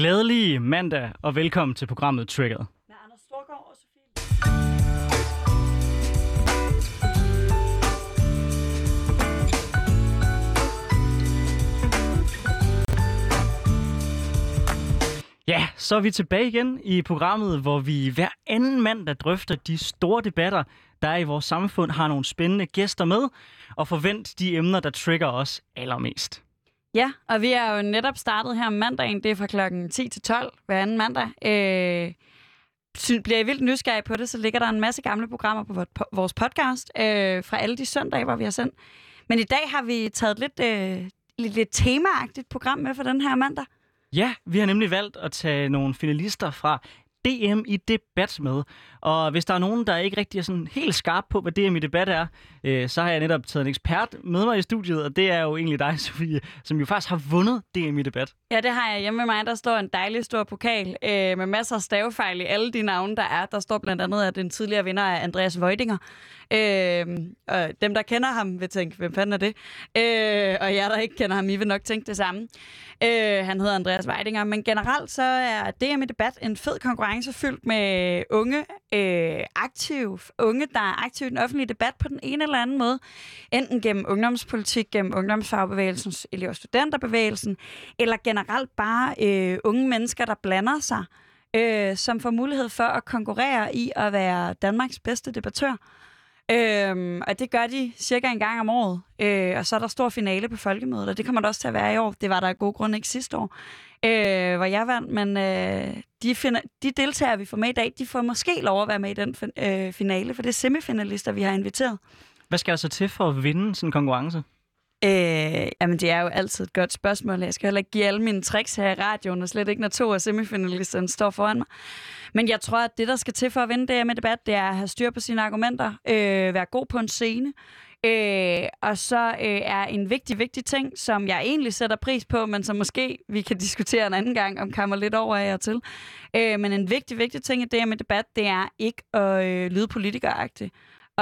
Glædelig mandag, og velkommen til programmet Triggered. Med Anders Storgård og Sofie. Ja, så er vi tilbage igen i programmet, hvor vi hver anden mandag drøfter de store debatter, der er i vores samfund, har nogle spændende gæster med, og forvent de emner, der trigger os allermest. Ja, og vi er jo netop startet her om mandagen. Det er fra klokken 10 til 12 hver anden mandag. Øh, bliver I vildt nysgerrige på det, så ligger der en masse gamle programmer på vores podcast øh, fra alle de søndage, hvor vi har sendt. Men i dag har vi taget lidt, øh, lidt, lidt temaagtigt program med for den her mandag. Ja, vi har nemlig valgt at tage nogle finalister fra DM i debat med. Og hvis der er nogen, der ikke rigtig er sådan helt skarp på, hvad DM i debat er, øh, så har jeg netop taget en ekspert med mig i studiet, og det er jo egentlig dig, Sofie, som jo faktisk har vundet DM i debat. Ja, det har jeg hjemme med mig. Der står en dejlig stor pokal øh, med masser af stavefejl i alle de navne, der er. Der står blandt andet, at den tidligere vinder er Andreas Voidinger. Øh, og dem, der kender ham, vil tænke, hvem fanden er det? Øh, og jer, der ikke kender ham, I vil nok tænke det samme. Øh, han hedder Andreas Weidinger, men generelt så er DM i debat en fed konkurrence fyldt med unge, øh, aktive, unge, der er aktive i den offentlige debat på den ene eller anden måde. Enten gennem ungdomspolitik, gennem ungdomsfagbevægelsen, elev- og studenterbevægelsen, eller generelt bare øh, unge mennesker, der blander sig, øh, som får mulighed for at konkurrere i at være Danmarks bedste debattør. Øhm, og det gør de cirka en gang om året. Øh, og så er der stor finale på folkemødet, og det kommer der også til at være i år. Det var der af gode grunde ikke sidste år, øh, hvor jeg vandt. Men øh, de, finder, de deltagere, vi får med i dag, de får måske lov at være med i den fin- øh, finale, for det er semifinalister, vi har inviteret. Hvad skal der så til for at vinde sådan en konkurrence? Øh, jamen, det er jo altid et godt spørgsmål. Jeg skal heller ikke give alle mine tricks her i radioen, og slet ikke, når to af semifinalisterne står foran mig. Men jeg tror, at det, der skal til for at vinde det her med debat, det er at have styr på sine argumenter, øh, være god på en scene, øh, og så øh, er en vigtig, vigtig ting, som jeg egentlig sætter pris på, men som måske vi kan diskutere en anden gang, om kommer lidt over af og til. Øh, men en vigtig, vigtig ting i det her med debat, det er ikke at øh, lyde politikeragtigt.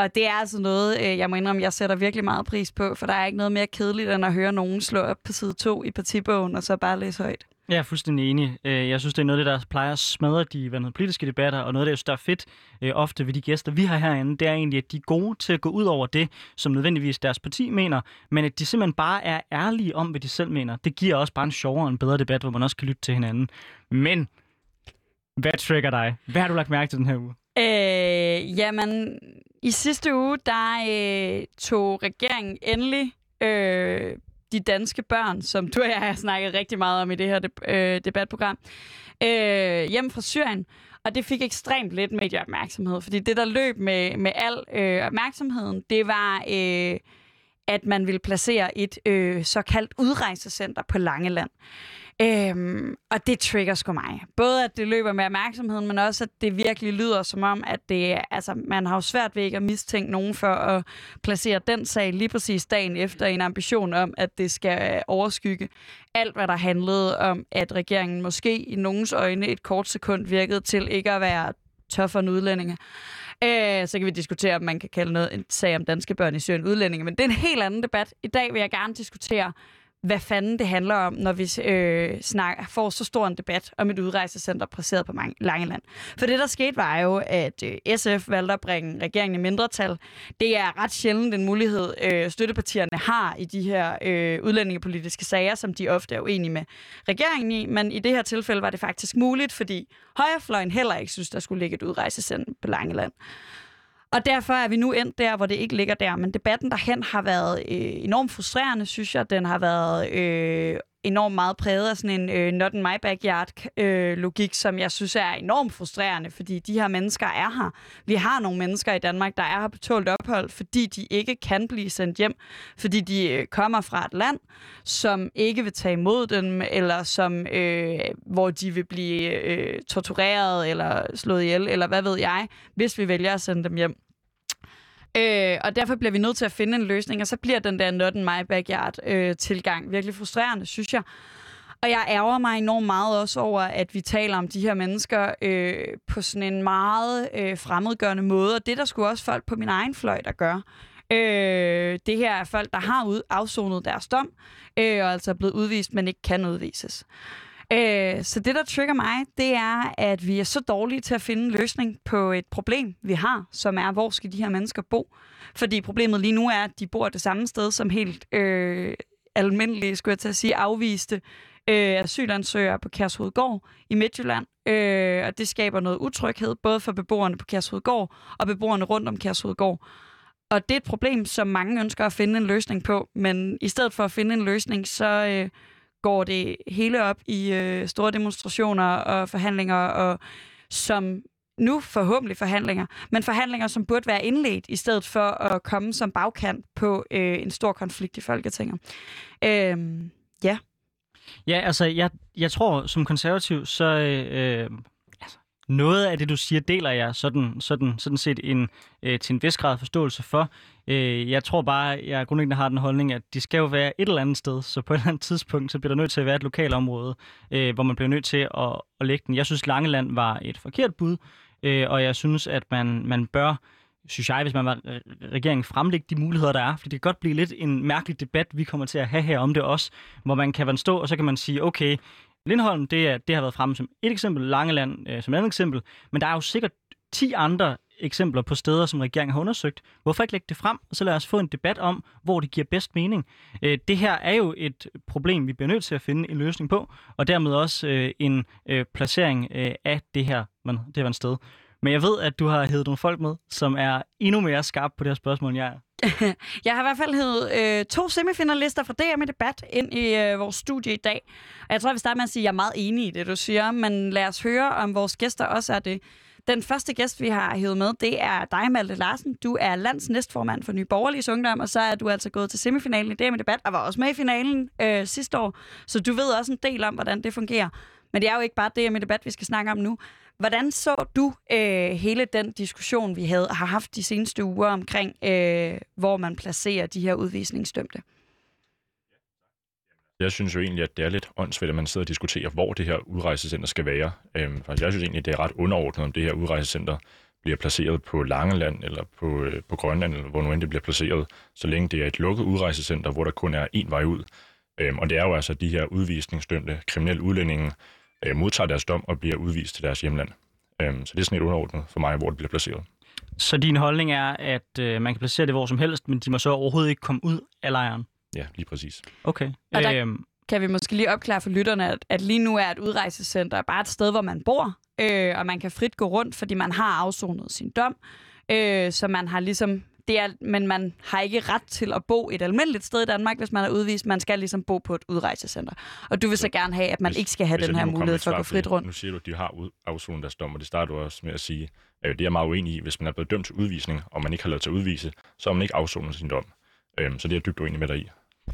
Og det er altså noget, øh, jeg må indrømme, jeg sætter virkelig meget pris på, for der er ikke noget mere kedeligt, end at høre nogen slå op på side 2 i partibogen, og så bare læse højt. Jeg er fuldstændig enig. Øh, Jeg synes, det er noget af det, der plejer at smadre de hvad hedder, politiske debatter, og noget af det, jeg synes, der er fedt øh, ofte ved de gæster, vi har herinde, det er egentlig, at de er gode til at gå ud over det, som nødvendigvis deres parti mener, men at de simpelthen bare er ærlige om, hvad de selv mener. Det giver også bare en sjovere og en bedre debat, hvor man også kan lytte til hinanden. Men, hvad trigger dig? Hvad har du lagt mærke til den her uge? Øh, jamen, i sidste uge, der øh, tog regeringen endelig øh, de danske børn, som du og jeg har snakket rigtig meget om i det her deb- øh, debatprogram, øh, hjem fra Syrien. Og det fik ekstremt lidt medieopmærksomhed, fordi det, der løb med, med al øh, opmærksomheden, det var, øh, at man ville placere et øh, såkaldt udrejsecenter på Langeland. Øhm, og det trigger sgu mig. Både at det løber med opmærksomheden, men også at det virkelig lyder som om, at det altså, man har jo svært ved ikke at mistænke nogen for at placere den sag lige præcis dagen efter en ambition om, at det skal øh, overskygge alt, hvad der handlede om, at regeringen måske i nogens øjne et kort sekund virkede til ikke at være tør for en udlændinge. Øh, så kan vi diskutere, om man kan kalde noget en sag om danske børn i Syrien udlændinge, men det er en helt anden debat. I dag vil jeg gerne diskutere, hvad fanden det handler om, når vi øh, snakker, får så stor en debat om et udrejsecenter placeret på Langeland. For det, der skete, var jo, at øh, SF valgte at bringe regeringen i mindretal. Det er ret sjældent en mulighed, øh, støttepartierne har i de her øh, udlændingepolitiske sager, som de ofte er uenige med regeringen i. Men i det her tilfælde var det faktisk muligt, fordi højrefløjen heller ikke synes, der skulle ligge et udrejsecenter på Langeland. Og derfor er vi nu endt der, hvor det ikke ligger der. Men debatten derhen har været øh, enormt frustrerende, synes jeg. Den har været øh, enormt meget præget af sådan en øh, not in my backyard-logik, øh, som jeg synes er enormt frustrerende, fordi de her mennesker er her. Vi har nogle mennesker i Danmark, der er her på tålt ophold, fordi de ikke kan blive sendt hjem, fordi de øh, kommer fra et land, som ikke vil tage imod dem, eller som, øh, hvor de vil blive øh, tortureret eller slået ihjel, eller hvad ved jeg, hvis vi vælger at sende dem hjem. Øh, og derfor bliver vi nødt til at finde en løsning, og så bliver den der not in my backyard øh, tilgang virkelig frustrerende, synes jeg. Og jeg ærger mig enormt meget også over, at vi taler om de her mennesker øh, på sådan en meget øh, fremmedgørende måde, og det er der skulle også folk på min egen fløj, der gør. Øh, det her er folk, der har ud, afsonet deres dom, øh, og altså er blevet udvist, men ikke kan udvises. Øh, så det, der trigger mig, det er, at vi er så dårlige til at finde en løsning på et problem, vi har, som er, hvor skal de her mennesker bo? Fordi problemet lige nu er, at de bor det samme sted som helt øh, almindelige, skulle jeg til at sige, afviste øh, asylansøgere på Kærshovedgård i Midtjylland. Øh, og det skaber noget utryghed, både for beboerne på Kærshovedgård og beboerne rundt om Kærshovedgård. Og det er et problem, som mange ønsker at finde en løsning på, men i stedet for at finde en løsning, så øh, går det hele op i øh, store demonstrationer og forhandlinger, og som nu forhåbentlig forhandlinger, men forhandlinger, som burde være indledt, i stedet for at komme som bagkant på øh, en stor konflikt i Folketinget. Øh, ja. Ja, altså, jeg, jeg tror, som konservativ, så øh, øh noget af det, du siger, deler jeg sådan, sådan, sådan set en, øh, til en vis grad forståelse for. Øh, jeg tror bare, jeg grundlæggende har den holdning, at de skal jo være et eller andet sted, så på et eller andet tidspunkt, så bliver der nødt til at være et lokalområde, øh, hvor man bliver nødt til at, at lægge den. Jeg synes, Langeland var et forkert bud, øh, og jeg synes, at man, man bør synes jeg, hvis man var øh, regeringen fremlægge de muligheder, der er. For det kan godt blive lidt en mærkelig debat, vi kommer til at have her om det også, hvor man kan stå, og så kan man sige, okay, Lindholm, det, er, det har været fremme som et eksempel, Langeland øh, som et andet eksempel, men der er jo sikkert 10 andre eksempler på steder, som regeringen har undersøgt. Hvorfor ikke lægge det frem, og så lad os få en debat om, hvor det giver bedst mening. Øh, det her er jo et problem, vi bliver nødt til at finde en løsning på, og dermed også øh, en øh, placering øh, af det her, man, det her sted. Men jeg ved, at du har hævet nogle folk med, som er endnu mere skarpe på det her spørgsmål, end jeg er. jeg har i hvert fald hævet øh, to semifinalister fra DM i debat ind i øh, vores studie i dag. Og jeg tror, jeg vil starte med at sige, at jeg er meget enig i det, du siger. Men lad os høre, om vores gæster også er det. Den første gæst, vi har hævet med, det er dig, Malte Larsen. Du er lands næstformand for Nye Borgerlige Ungdom, og så er du altså gået til semifinalen i DM i debat, og var også med i finalen øh, sidste år. Så du ved også en del om, hvordan det fungerer. Men det er jo ikke bare det med debat, vi skal snakke om nu. Hvordan så du øh, hele den diskussion, vi havde har haft de seneste uger omkring, øh, hvor man placerer de her udvisningsdømte? Jeg synes jo egentlig, at det er lidt åndssvagt, at man sidder og diskuterer, hvor det her udrejsecenter skal være. Øhm, for jeg synes egentlig, at det er ret underordnet, om det her udrejsecenter bliver placeret på Langeland eller på, øh, på Grønland, eller hvor nu end det bliver placeret, så længe det er et lukket udrejsecenter, hvor der kun er én vej ud. Øhm, og det er jo altså de her udvisningsdømte kriminelle udlændinge, øh, modtager deres dom og bliver udvist til deres hjemland. Øhm, så det er sådan et underordnet for mig, hvor det bliver placeret. Så din holdning er, at øh, man kan placere det hvor som helst, men de må så overhovedet ikke komme ud af lejren? Ja, lige præcis. Okay. Og der øhm. kan vi måske lige opklare for lytterne, at, at lige nu er et udrejsecenter bare et sted, hvor man bor, øh, og man kan frit gå rundt, fordi man har afsonet sin dom. Øh, så man har ligesom det er, men man har ikke ret til at bo et almindeligt sted i Danmark, hvis man er udvist. Man skal ligesom bo på et udrejsecenter. Og du vil så gerne have, at man hvis, ikke skal have den her mulighed for at gå frit rundt. Nu siger du, at de har afsonet deres dom, og det starter du også med at sige, at det er meget uenig i. Hvis man er blevet dømt til udvisning, og man ikke har lavet til at udvise, så har man ikke afsonet sin dom. Øhm, så det er jeg dybt uenig med dig i.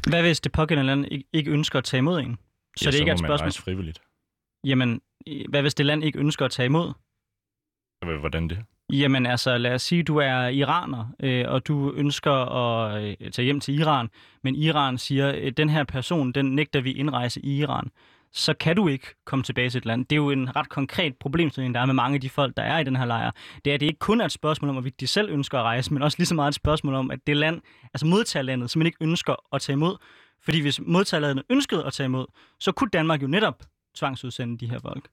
Hvad hvis det pågældende land ikke ønsker at tage imod en? Så ja, det ikke er et spørgsmål. frivilligt. Jamen, hvad hvis det land ikke ønsker at tage imod? Hvordan det? Jamen altså, lad os sige, du er iraner, øh, og du ønsker at øh, tage hjem til Iran, men Iran siger, at øh, den her person, den nægter vi indrejse i Iran. Så kan du ikke komme tilbage til et land. Det er jo en ret konkret problemstilling, der er med mange af de folk, der er i den her lejr. Det er, at det ikke kun er et spørgsmål om, hvorvidt de selv ønsker at rejse, men også lige så meget et spørgsmål om, at det land, altså modtagerlandet, simpelthen ikke ønsker at tage imod. Fordi hvis modtagerlandet ønskede at tage imod, så kunne Danmark jo netop tvangsudsende de her folk.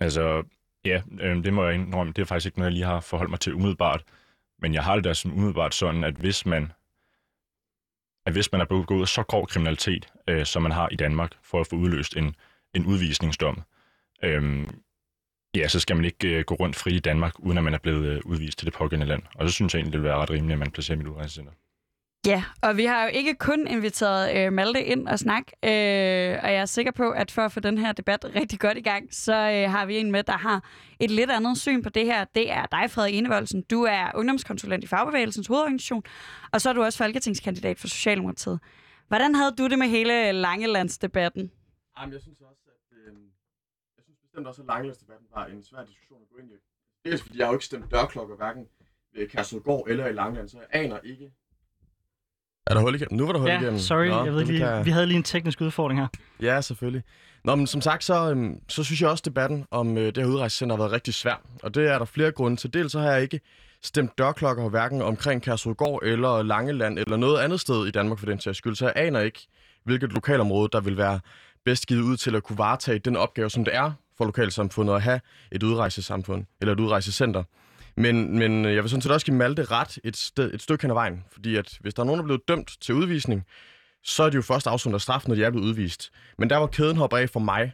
Altså, Ja, øh, det må jeg indrømme. Det er faktisk ikke noget, jeg lige har forholdt mig til umiddelbart. Men jeg har det da som umiddelbart sådan, at hvis man, at hvis man er begået så grov kriminalitet, øh, som man har i Danmark, for at få udløst en, en udvisningsdom, øh, ja, så skal man ikke øh, gå rundt fri i Danmark, uden at man er blevet øh, udvist til det pågældende land. Og så synes jeg egentlig, det vil være ret rimeligt, at man placerer mit udrejsecenter. Ja, og vi har jo ikke kun inviteret øh, Malte ind og snak, øh, og jeg er sikker på, at for at få den her debat rigtig godt i gang, så øh, har vi en med, der har et lidt andet syn på det her. Det er dig, Frederik Enevoldsen. Du er ungdomskonsulent i Fagbevægelsens hovedorganisation, og så er du også folketingskandidat for Socialdemokratiet. Hvordan havde du det med hele Langelandsdebatten? Jamen, jeg synes også, at øh, jeg synes bestemt også, at Langelandsdebatten var en svær diskussion at gå ind i. Dels fordi jeg har jo ikke stemt dørklokker, hverken ved Kærsudgård eller i Langeland, så jeg aner ikke, er der hul igennem? Nu var der hul ja, igennem. sorry. Nå, jeg ved lige, kan... vi havde lige en teknisk udfordring her. Ja, selvfølgelig. Nå, men som sagt, så, øhm, så synes jeg også, at debatten om øh, det her udrejsecenter har været rigtig svær. Og det er der flere grunde til. Dels så har jeg ikke stemt dørklokker hverken omkring Kærsudgård eller Langeland eller noget andet sted i Danmark for den sags skyld. Så jeg aner ikke, hvilket lokalområde, der vil være bedst givet ud til at kunne varetage den opgave, som det er for lokalsamfundet at have et udrejsesamfund eller et udrejsecenter. Men, men jeg vil sådan set også give Malte ret et, sted, et stykke hen ad vejen, fordi at hvis der er nogen, der er blevet dømt til udvisning, så er de jo først afsonet straf, når de er blevet udvist. Men der hvor kæden hopper af for mig,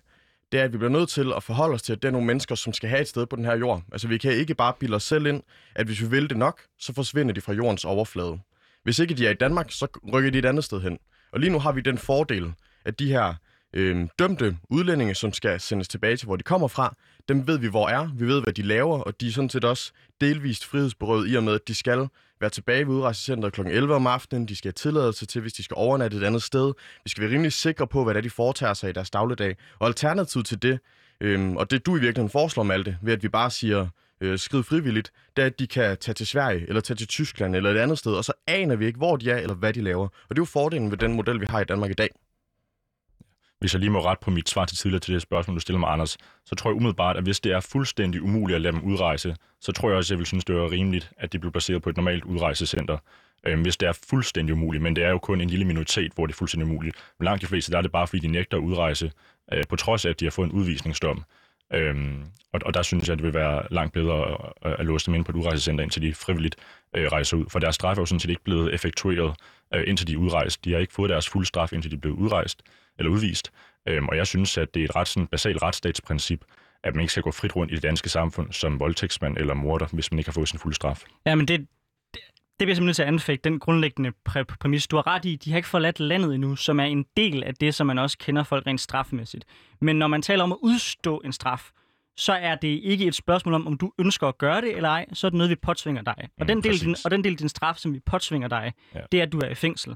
det er, at vi bliver nødt til at forholde os til, at det er nogle mennesker, som skal have et sted på den her jord. Altså vi kan ikke bare bilde os selv ind, at hvis vi vil det nok, så forsvinder de fra jordens overflade. Hvis ikke de er i Danmark, så rykker de et andet sted hen. Og lige nu har vi den fordel, at de her øh, dømte udlændinge, som skal sendes tilbage til, hvor de kommer fra, dem ved vi, hvor er, vi ved, hvad de laver, og de er sådan set også delvist frihedsberøvet i og med, at de skal være tilbage ved udrejsecenteret kl. 11 om aftenen, de skal have tilladelse til, hvis de skal overnatte et andet sted. Vi skal være rimelig sikre på, hvad det er, de foretager sig i deres dagligdag. Og alternativet til det, øh, og det du i virkeligheden foreslår, Malte, ved at vi bare siger, øh, frivilligt, det er, at de kan tage til Sverige, eller tage til Tyskland, eller et andet sted, og så aner vi ikke, hvor de er, eller hvad de laver. Og det er jo fordelen ved den model, vi har i Danmark i dag. Hvis jeg lige må rette på mit svar til tidligere til det spørgsmål, du stiller mig, Anders, så tror jeg umiddelbart, at hvis det er fuldstændig umuligt at lade dem udrejse, så tror jeg også, at jeg vil synes, det er rimeligt, at de bliver placeret på et normalt udrejsecenter. Øhm, hvis det er fuldstændig umuligt, men det er jo kun en lille minoritet, hvor det er fuldstændig umuligt. Men langt de fleste, der er det bare, fordi de nægter at udrejse, øh, på trods af, at de har fået en udvisningsdom. Øhm, og, og der synes jeg, at det vil være langt bedre at, at låse dem ind på et udrejsecenter, indtil de frivilligt øh, rejser ud. For deres straf er jo sådan set ikke blevet effektueret, øh, indtil de er udrejst. De har ikke fået deres fulde straf, indtil de er blevet udrejst eller udvist. Øhm, og jeg synes, at det er et ret sådan, basalt retsstatsprincip, at man ikke skal gå frit rundt i det danske samfund som voldtægtsmand eller morder, hvis man ikke har fået sin fulde straf. Ja, men det, det, det bliver simpelthen til at anfægte, den grundlæggende præ- præmis. Du har ret i, de har ikke forladt landet endnu, som er en del af det, som man også kender folk rent straffemæssigt. Men når man taler om at udstå en straf, så er det ikke et spørgsmål om, om du ønsker at gøre det eller ej, så er det noget, vi påtvinger dig. Og, Mm, den, del, din, og den del af din straf, som vi påtvinger dig, ja. det er, at du er i fængsel.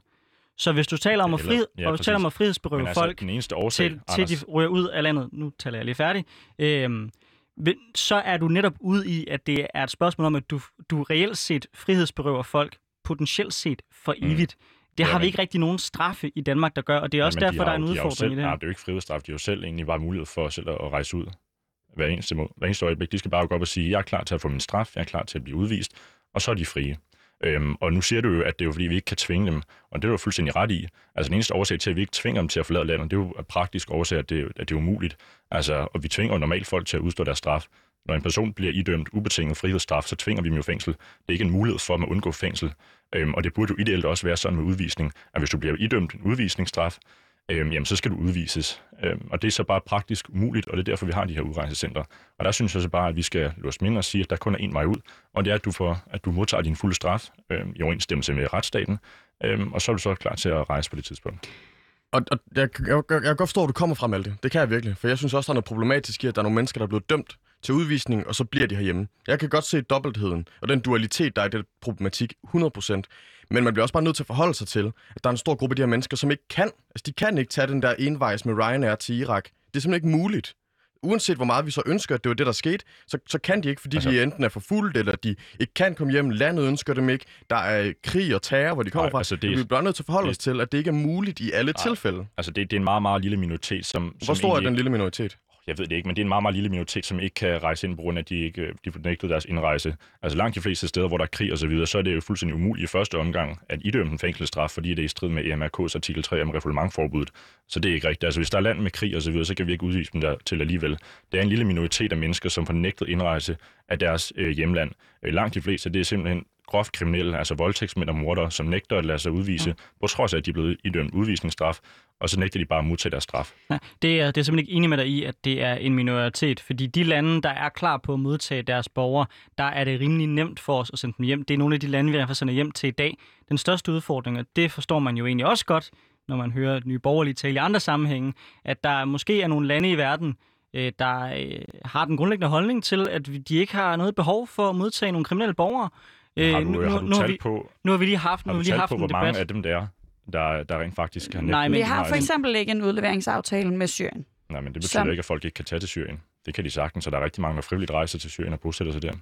Så hvis du taler om at, frihed, ja, og hvis du taler om at frihedsberøve Men altså, folk, den eneste årsag, til, til de ryger ud af landet, nu taler jeg lige færdig, øhm, så er du netop ude i, at det er et spørgsmål om, at du, du reelt set frihedsberøver folk potentielt set for Mm. evigt. Det Ja, har vi men- ikke rigtig nogen straffe i Danmark, der gør, og det er også Jamen, de derfor, har der er en de udfordring selv, i det Nej, her. det er jo ikke frihedsstraf. De har jo selv egentlig bare mulighed for selv at rejse ud hver eneste, må- hver eneste øjeblik. De skal bare gå op og sige, jeg er klar til at få min straf, jeg er klar til at blive udvist, og så er de frie. Øhm, og nu siger du jo, at det er jo fordi, vi ikke kan tvinge dem, og det er du fuldstændig ret i. Altså den eneste årsag til, at vi ikke tvinger dem til at forlade landet, det er jo af praktisk årsag, at det, at det er umuligt. Altså, og vi tvinger jo normalt folk til at udstå deres straf. Når en person bliver idømt ubetinget frihedsstraf, så tvinger vi dem jo fængsel. Det er ikke en mulighed for dem at undgå fængsel. Øhm, og det burde jo ideelt også være sådan med udvisning, at hvis du bliver idømt en udvisningsstraf, øh, jamen så skal du udvises. Øh, og det er så bare praktisk umuligt, og det er derfor, vi har de her udrejsecenter. Og der synes jeg så bare, at vi skal låse mindre og sige, at der kun er en vej ud, og det er, at du, får, at du modtager din fulde straf øh, i overensstemmelse med retsstaten, øh, og så er du så klar til at rejse på det tidspunkt. Og, og jeg, jeg, jeg, jeg kan godt forstå, at du kommer frem, det. Det kan jeg virkelig. For jeg synes også, der er noget problematisk i, at der er nogle mennesker, der er blevet dømt til udvisning, og så bliver de herhjemme. Jeg kan godt se dobbeltheden og den dualitet, der er i den problematik 100%. Men man bliver også bare nødt til at forholde sig til, at der er en stor gruppe af de her mennesker, som ikke kan. Altså, de kan ikke tage den der envejs med Ryanair til Irak. Det er simpelthen ikke muligt. Uanset hvor meget vi så ønsker, at det var det, der skete, så, så kan de ikke, fordi altså, de enten er forfulgt, eller de ikke kan komme hjem. Landet ønsker dem ikke. Der er krig og terror, hvor de kommer Nej, fra. altså, det- vi bliver nødt til at forholde det- os til, at det ikke er muligt i alle Nej. tilfælde. Altså det, det er en meget, meget lille minoritet, som... Hvor som stor er egentlig den lille minoritet? Jeg ved det ikke, men det er en meget, meget lille minoritet, som ikke kan rejse ind på grund af, at de ikke de får nægtet deres indrejse. Altså langt de fleste steder, hvor der er krig og så videre, så er det jo fuldstændig umuligt i første omgang at idømme en fængselsstraf, fordi det er i strid med EMRK's artikel 3 om refoulementforbuddet. Så det er ikke rigtigt. Altså hvis der er land med krig og så videre, så kan vi ikke udvise dem der til alligevel. Det er en lille minoritet af mennesker, som får nægtet indrejse af deres øh, hjemland. Øh, langt de fleste, det er simpelthen groft kriminelle, altså voldtægtsmænd og mordere, som nægter at lade sig udvise, mm. på trods af, at de er blevet idømt udvisningsstraf, og så nægter de bare at modtage deres straf. Ja, det er, det er simpelthen ikke enig med dig i, at det er en minoritet, fordi de lande, der er klar på at modtage deres borgere, der er det rimelig nemt for os at sende dem hjem. Det er nogle af de lande, vi har sender hjem til i dag. Den største udfordring, og det forstår man jo egentlig også godt, når man hører nye borgerlige tale i andre sammenhænge, at der måske er nogle lande i verden, øh, der øh, har den grundlæggende holdning til, at vi- de ikke har noget behov for at modtage nogle kriminelle borgere. har du, nu, har nu, du har talt vi, på, nu har vi lige haft, nu Har har du vi lige haft på, en hvor mange debat. af dem der er, der, der rent faktisk har Nej, men Vi har for eksempel ikke en udleveringsaftale med Syrien. Nej, men det betyder som- ikke, at folk ikke kan tage til Syrien. Det kan de sagtens, så der er rigtig mange, der frivilligt rejser til Syrien og bosætter sig der.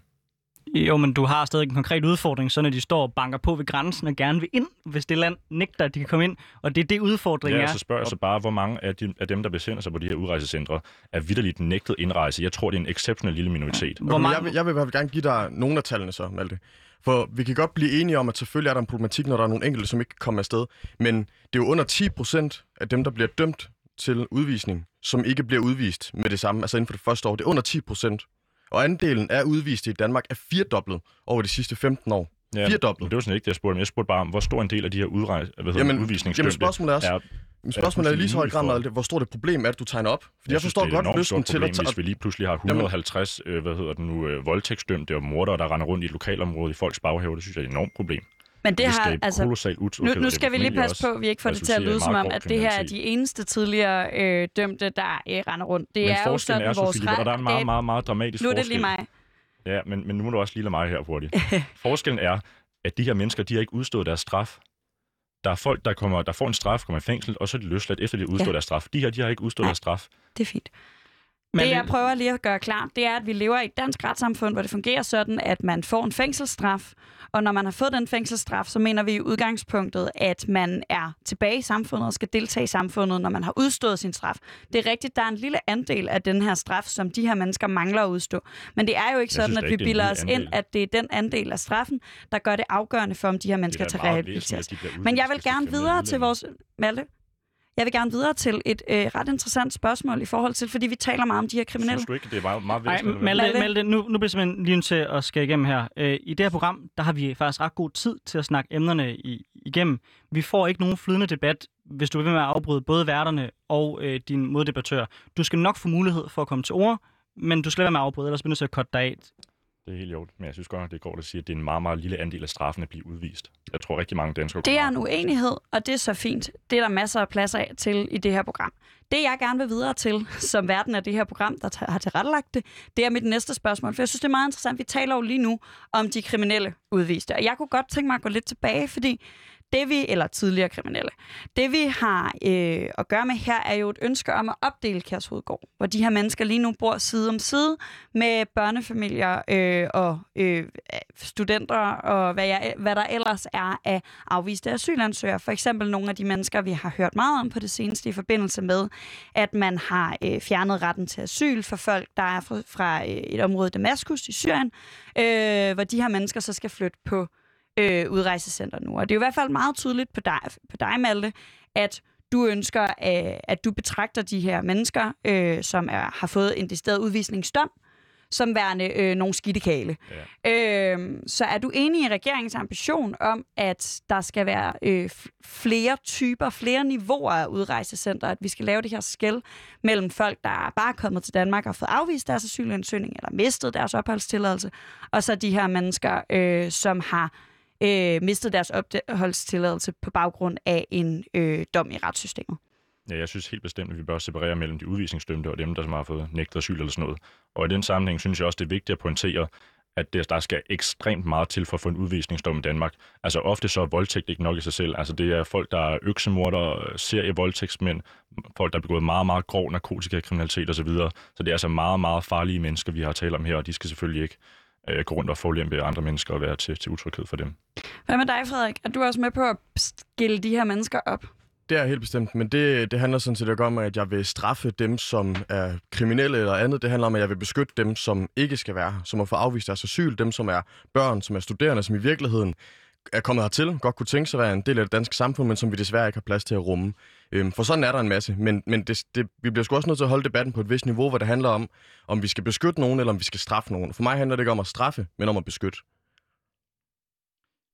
Jo, men du har stadig en konkret udfordring, så når de står og banker på ved grænsen og gerne vil ind, hvis det land nægter, at de kan komme ind. Og det er det udfordringen Ja, er. så spørger jeg så bare, hvor mange af, de, af dem, der befinder sig på de her udrejsecentre, er vidderligt nægtet indrejse. Jeg tror, det er en exceptionel lille minoritet. Hvor mange- jeg, vil, jeg vil i hvert fald gerne give dig nogle af tallene så, Malte. For vi kan godt blive enige om, at selvfølgelig er der en problematik, når der er nogle enkelte, som ikke kan komme afsted. Men det er jo under 10 procent af dem, der bliver dømt til udvisning, som ikke bliver udvist med det samme, altså inden for det første år. Det er under 10 procent. Og andelen af udviste i Danmark er firedoblet over de sidste 15 år. Ja, Firedoblet. Det var sådan ikke det, jeg spurgte om. Jeg spurgte bare om, hvor stor en del af de her udrejs, hvad hedder Jamen, jamen, udvisningsdømte jamen spørgsmålet er også, er Men spørgsmålet er i lige så høj grad, for- hvor stort et problem er det, du tegner op? Fordi jeg, jeg synes, forstår det er et godt enormt lysten stort til at problem, tage... hvis vi lige pludselig har 150 øh, hvad hedder det nu, øh, voldtægtsdømte og mordere, der render rundt i et lokalområde i folks baghave. Det synes jeg er et enormt problem. Men det har, altså, nu, nu skal vi lige passe på, at vi ikke får det til at lyde som om, at det her er de eneste tidligere øh, dømte, der øh, render rundt. Det Men er jo sådan er, vores Sofie, og der er en meget, ret- meget, meget dramatisk Nu er det lige mig. Ja, men, men nu må du også lige lade mig her hurtigt. Forskellen er, at de her mennesker, de har ikke udstået deres straf. Der er folk, der, kommer, der får en straf, kommer i fængsel, og så er de løsladt, efter de har udstået Ja. deres straf. De her, de har ikke udstået Nej. deres straf. Det er fint. Men det, jeg prøver lige at gøre klart, det er, at vi lever i et dansk retssamfund, hvor det fungerer sådan, at man får en fængselsstraf, og når man har fået den fængselsstraf, så mener vi i udgangspunktet, at man er tilbage i samfundet og skal deltage i samfundet, når man har udstået sin straf. Det er rigtigt, der er en lille andel af den her straf, som de her mennesker mangler at udstå. Men det er jo ikke Jeg sådan, synes at vi er bilder os ind, andel. at det er den andel af straffen, der gør det afgørende for, om de her mennesker er de bliver Men jeg vil er gerne videre til vores... Malte? Jeg vil gerne videre til et øh, ret interessant spørgsmål i forhold til, fordi vi taler meget om de her kriminelle. Synes du ikke, det er meget, meget Ej, væsentligt? at- Malte, Malte? Nu, nu bliver jeg simpelthen lige nødt til at skære igennem her. Øh, I det her program, der har vi faktisk ret god tid til at snakke emnerne i, igennem. Vi får ikke nogen flydende debat, hvis du vil med at afbryde både værterne og øh, din moddebattør. Du skal nok få mulighed for at komme til ord, men du skal være med at afbryde, ellers bliver du nødt til at cutte dig af. Det er helt jorden. Men jeg synes godt, det går at sige, at det er en meget, meget lille andel af straffen at blive udvist. Jeg tror rigtig mange danskere Det er en uenighed, og det er så fint. Det er der masser af pladser af til i det her program. Det, jeg gerne vil videre til, som verden af det her program, der har tilrettelagt det, det er mit næste spørgsmål. For jeg synes, det er meget interessant. Vi taler jo lige nu om de kriminelle udviste. Og jeg kunne godt tænke mig at gå lidt tilbage, fordi det vi, eller tidligere kriminelle, det vi har øh, at gøre med her, er jo et ønske om at opdele Kærshovedgård, hvor de her mennesker lige nu bor side om side med børnefamilier øh, og øh, studenter og hvad, jeg, hvad der ellers er af afviste asylansøgere. For eksempel nogle af de mennesker, vi har hørt meget om på det seneste i forbindelse med, at man har øh, fjernet retten til asyl for folk, der er fra, fra øh, et område Damaskus i Syrien, øh, hvor de her mennesker så skal flytte på øh, udrejsecenter nu. Og det er jo i hvert fald meget tydeligt på dig, på dig Malte, at du ønsker, øh, at du betragter de her mennesker, øh, som er, har fået en decideret udvisningsdom, som værende øh, nogle skidtekale. Ja. Øh, så er du enig i regeringens ambition om, at der skal være øh, flere typer, flere niveauer af udrejsecenter, at vi skal lave det her skæld mellem folk, der bare er kommet til Danmark og fået afvist deres asylansøgning, eller mistet deres opholdstilladelse, og så de her mennesker, øh, som har øh, mistet deres opholdstilladelse på baggrund af en øh, dom i retssystemet. Ja, jeg synes helt bestemt, at vi bør separere mellem de udvisningsdømte og dem, der som har fået nægtet asyl eller sådan noget. Og i den sammenhæng synes jeg også, det er vigtigt at pointere, at der, der skal ekstremt meget til for at få en udvisningsdom i Danmark. Altså ofte så er voldtægt ikke nok i sig selv. Altså det er folk, der er øksemordere, serievoldtægtsmænd, folk, der har begået meget, meget grov narkotikakriminalitet osv. Så det er altså meget, meget farlige mennesker, vi har talt om her, og de skal selvfølgelig ikke øh, gå rundt og forulempe andre mennesker og være til, til utryghed for dem. Hvad med dig, Frederik? Er du også med på at skille de her mennesker op? Det er helt bestemt, men det, det handler sådan set ikke om, at jeg vil straffe dem, som er kriminelle eller andet. Det handler om, at jeg vil beskytte dem, som ikke skal være her, som har fået afvist deres asyl, dem, som er børn, som er studerende, som i virkeligheden er kommet hertil, godt kunne tænke sig at være en del af det danske samfund, men som vi desværre ikke har plads til at rumme. Øhm, for sådan er der en masse, men, men det, det, vi bliver sgu også nødt til at holde debatten på et vist niveau, hvor det handler om, om vi skal beskytte nogen, eller om vi skal straffe nogen. For mig handler det ikke om at straffe, men om at beskytte.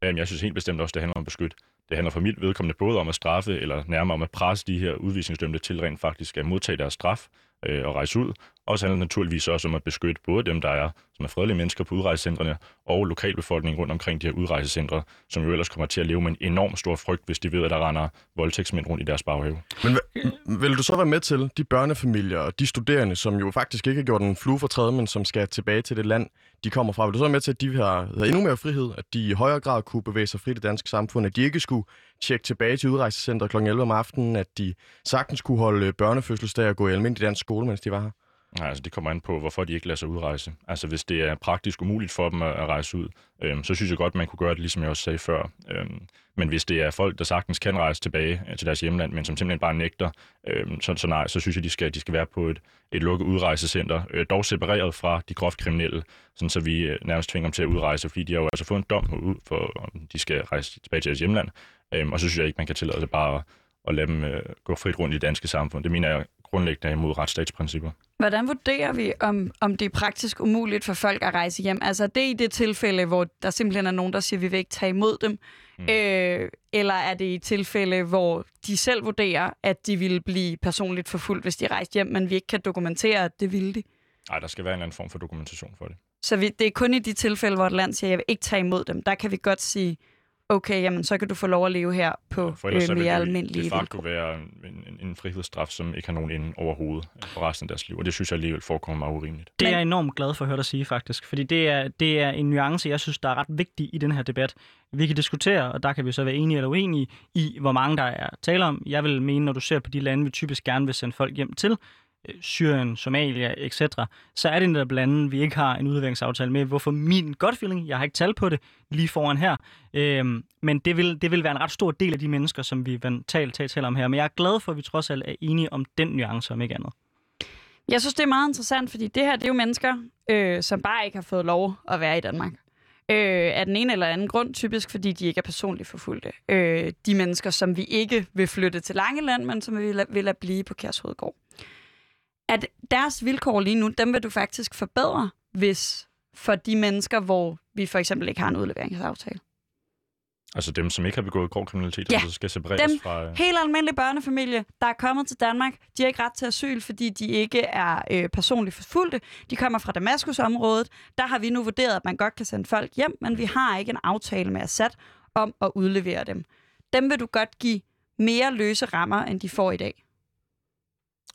Jamen, jeg synes helt bestemt også, det handler om at beskytte. Det handler for mit vedkommende både om at straffe, eller nærmere om at presse de her udvisningsdømte til rent faktisk at modtage deres straf øh, og rejse ud også handler naturligvis også om at beskytte både dem, der er, som er fredelige mennesker på udrejsecentrene, og lokalbefolkningen rundt omkring de her udrejsecentre, som jo ellers kommer til at leve med en enorm stor frygt, hvis de ved, at der render voldtægtsmænd rundt i deres baghave. Men vil du så være med til de børnefamilier og de studerende, som jo faktisk ikke har gjort en flue for træde, men som skal tilbage til det land, de kommer fra? Vil du så være med til, at de har endnu mere frihed, at de i højere grad kunne bevæge sig frit i det danske samfund, at de ikke skulle tjekke tilbage til udrejsecentret kl. 11 om aftenen, at de sagtens kunne holde børnefødselsdag og gå i almindelig dansk skole, mens de var her? Nej, altså det kommer an på, hvorfor de ikke lader sig udrejse. Altså hvis det er praktisk umuligt for dem at, at rejse ud, øhm, så synes jeg godt, man kunne gøre det, ligesom jeg også sagde før. Øhm, men hvis det er folk, der sagtens kan rejse tilbage øh, til deres hjemland, men som simpelthen bare nægter, øhm, så, så nej, så synes jeg, de skal, de skal være på et, et lukket udrejsecenter, øh, dog separeret fra de groft kriminelle, sådan så vi øh, nærmest tvinger dem til at udrejse, fordi de har jo altså fået en dom ud for, om de skal rejse tilbage til deres hjemland. Øhm, og så synes jeg ikke, man kan tillade sig bare at, at lade dem øh, gå frit rundt i det danske samfund. Det mener jeg grundlæggende er imod retsstatsprincipper. Hvordan vurderer vi, om, om det er praktisk umuligt for folk at rejse hjem? Altså det er i det tilfælde, hvor der simpelthen er nogen, der siger, at vi vil ikke tage imod dem? Mm. Øh, eller er det i tilfælde, hvor de selv vurderer, at de ville blive personligt forfulgt, hvis de rejste hjem, men vi ikke kan dokumentere, at det ville de? Nej, der skal være en eller anden form for dokumentation for det. Så vi, det er kun i de tilfælde, hvor et land siger, at jeg vil ikke tage imod dem. Der kan vi godt sige, okay, jamen, så kan du få lov at leve her på For ellers øh, mere det almindelige de facto vilkår. være en, en, en frihedsstraf, som ikke har nogen ende overhovedet øh, for resten af deres liv. Og det synes jeg alligevel forekommer meget urimeligt. Det er jeg enormt glad for at høre dig sige, faktisk. Fordi det er, det er en nuance, jeg synes, der er ret vigtig i den her debat. Vi kan diskutere, og der kan vi så være enige eller uenige i, hvor mange der er tale om. Jeg vil mene, når du ser på de lande, vi typisk gerne vil sende folk hjem til, Øh, Syrien, Somalia, etc., så er det netop lande, vi ikke har en udleveringsaftale med. Hvorfor min godt feeling, jeg har ikke tal på det lige foran her, øhm, men det vil, det vil være en ret stor del af de mennesker, som vi taler tal, tal om her. Men jeg er glad for, at vi trods alt er enige om den nuance, om ikke andet. Jeg synes, det er meget interessant, fordi det her, det er jo mennesker, øh, som bare ikke har fået lov at være i Danmark. Øh, af den ene eller anden grund, typisk fordi de ikke er personligt forfulgte. Øh, de mennesker, som vi ikke vil flytte til Langeland, men som vi vil, vil lade blive på Kærshovedgård. At deres vilkår lige nu, dem vil du faktisk forbedre, hvis for de mennesker, hvor vi for eksempel ikke har en udleveringsaftale. Altså dem, som ikke har begået grov kriminalitet, Ja, altså skal separeres dem. fra... Øh, Helt almindelig børnefamilie, der er kommet til Danmark. De har ikke ret til asyl, fordi de ikke er øh, personligt forfulgte. De kommer fra Damaskusområdet. Der har vi nu vurderet, at man godt kan sende folk hjem, men vi har ikke en aftale med Assad om at udlevere dem. Dem vil du godt give mere løse rammer, end de får i dag.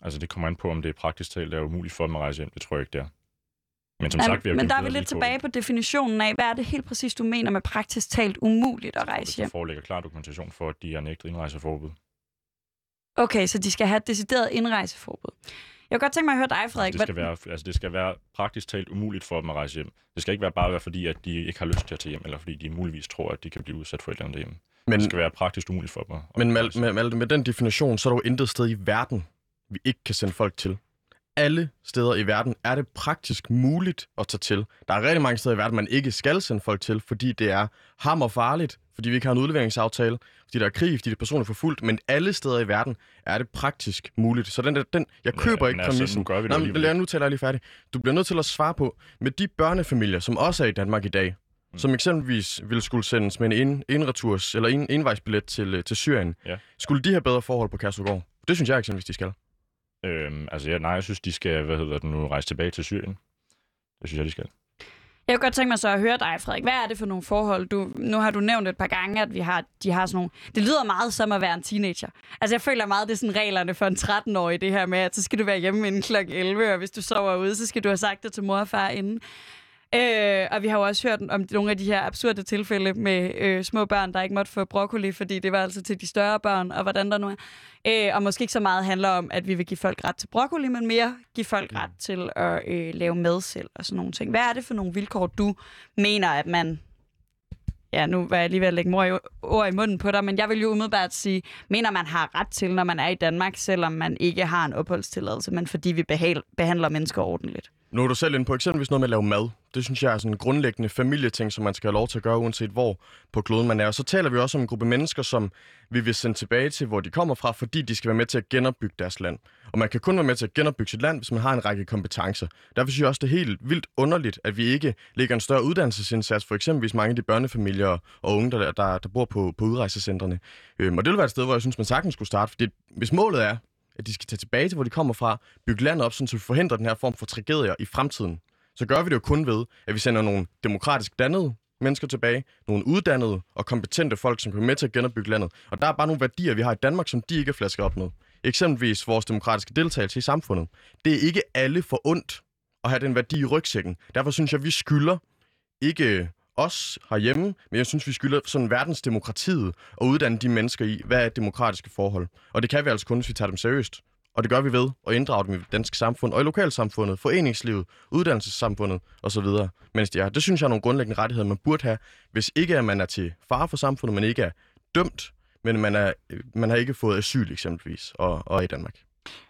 Altså det kommer an på, om det er praktisk talt er umuligt for dem at rejse hjem. Det tror jeg ikke, det er. Men som Men, sagt, vi har men der er vi lidt tilbage på definitionen af, hvad er det helt præcis, du mener med praktisk talt umuligt at rejse hjem? der foreligger klar dokumentation for, at de er nægtet indrejseforbud. Okay, så de skal have et decideret indrejseforbud. Jeg kunne godt tænke mig at høre dig, Frederik. Det skal, være, altså det skal være praktisk talt umuligt for dem at rejse hjem. Det skal ikke være bare være fordi, at de ikke har lyst til at tage hjem, eller fordi de muligvis tror, at de kan blive udsat for et eller andet hjemme. Men, Det skal være praktisk umuligt for dem. at- men rejse. med, med, med den definition, så er der jo intet sted i verden, vi ikke kan sende folk til. Alle steder i verden er det praktisk muligt at tage til. Der er rigtig mange steder i verden, man ikke skal sende folk til, fordi det er hammerfarligt, fordi vi ikke har en udleveringsaftale, fordi der er krig, fordi det er personligt forfulgt, men alle steder i verden er det praktisk muligt. Så den, der, den jeg Ja, køber men ikke altså, præmissen. nu gør vi det Nå, men lad, nu taler jeg lige færdig. Du bliver nødt til at svare på, med de børnefamilier, som også er i Danmark i dag, Mm. som eksempelvis ville skulle sendes med en en, enreturs, eller en envejsbillet til, øh, til Syrien, Ja. skulle de have bedre forhold på Kærshovedgård? Det synes jeg eksempelvis, de skal. Øhm, altså, ja, nej, jeg synes, de skal, hvad hedder det nu, rejse tilbage til Syrien. Det synes jeg, de skal. Jeg kunne godt tænke mig så at høre dig, Frederik. Hvad er det for nogle forhold? Du, nu har du nævnt et par gange, at vi har, de har sådan nogle... Det lyder meget som at være en teenager. Altså, jeg føler meget, det er sådan reglerne for en 13-årig, det her med, at så skal du være hjemme inden kl. 11, og hvis du sover ude, så skal du have sagt det til mor og far inden. Øh, og vi har jo også hørt om nogle af de her absurde tilfælde med øh, små børn, der ikke måtte få broccoli, fordi det var altså til de større børn, og hvordan der nu er. Øh, og måske ikke så meget handler om, at vi vil give folk ret til broccoli, men mere give folk ret til at øh, lave mad selv og sådan nogle ting. Hvad er det for nogle vilkår, du mener, at man... Ja, nu var jeg lige ved at lægge mor i, ord i munden på dig, men jeg vil jo umiddelbart sige, mener man har ret til, når man er i Danmark, selvom man ikke har en opholdstilladelse, men fordi vi behandler mennesker ordentligt. Nu er du selv inde på eksempelvis noget med at lave mad. Det synes jeg er sådan en grundlæggende familieting, som man skal have lov til at gøre, uanset hvor på kloden man er. Og så taler vi også om en gruppe mennesker, som vi vil sende tilbage til, hvor de kommer fra, fordi de skal være med til at genopbygge deres land. Og man kan kun være med til at genopbygge sit land, hvis man har en række kompetencer. Derfor synes jeg også, det er helt vildt underligt, at vi ikke lægger en større uddannelsesindsats for eksempelvis mange af de børnefamilier og unge, der, der, der bor på, på udrejsecentrene. Øhm, og det vil være et sted, hvor jeg synes, man sagtens skulle starte, fordi hvis målet er, at de skal tage tilbage til, hvor de kommer fra, bygge landet op, sådan, så vi forhindrer den her form for tragedier i fremtiden, så gør vi det jo kun ved, at vi sender nogle demokratisk dannede mennesker tilbage, nogle uddannede og kompetente folk, som kan være med til at genopbygge landet. Og der er bare nogle værdier, vi har i Danmark, som de ikke er flasket op med. Eksempelvis vores demokratiske deltagelse i samfundet. Det er ikke alle for ondt at have den værdi i rygsækken. Derfor synes jeg, vi skylder ikke os herhjemme, men jeg synes, vi skylder sådan verdensdemokratiet og uddanne de mennesker i, hvad er demokratiske forhold. Og det kan vi altså kun, hvis vi tager dem seriøst. Og det gør vi ved at inddrage dem i det danske samfund og i lokalsamfundet, foreningslivet, uddannelsessamfundet osv. Mens de er. Det synes jeg er nogle grundlæggende rettigheder, man burde have, hvis ikke at man er til fare for samfundet, man ikke er dømt, men man, er, man har ikke fået asyl eksempelvis og, og er i Danmark.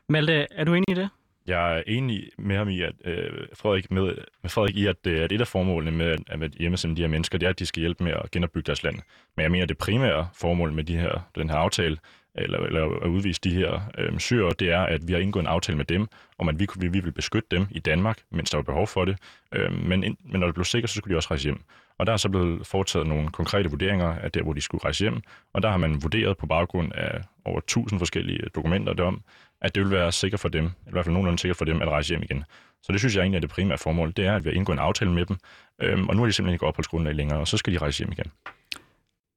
Malte, er du enig i det? Jeg er enig med ham i, at øh, Frederik, med, med Frederik i, at, øh, at et af formålene med at, at hjemmesende de her mennesker, det er, at de skal hjælpe med at genopbygge deres land. Men jeg mener, at det primære formål med de her, den her aftale eller, eller at udvise de her øh, syre, det er, at vi har indgået en aftale med dem, om at vi, vi, vi vil beskytte dem i Danmark, mens der var behov for det. Øh, men, ind, men når det blev sikkert, så skulle de også rejse hjem. Og der er så blevet foretaget nogle konkrete vurderinger af der, hvor de skulle rejse hjem. Og der har man vurderet på baggrund af over 1000 forskellige dokumenter derom, at det vil være sikkert for dem, i hvert fald nogenlunde sikkert for dem, at rejse hjem igen. Så det synes jeg egentlig er det primære formål, det er, at vi har indgået en aftale med dem, øhm, og nu er de simpelthen ikke opholdsgrundlag længere, og så skal de rejse hjem igen.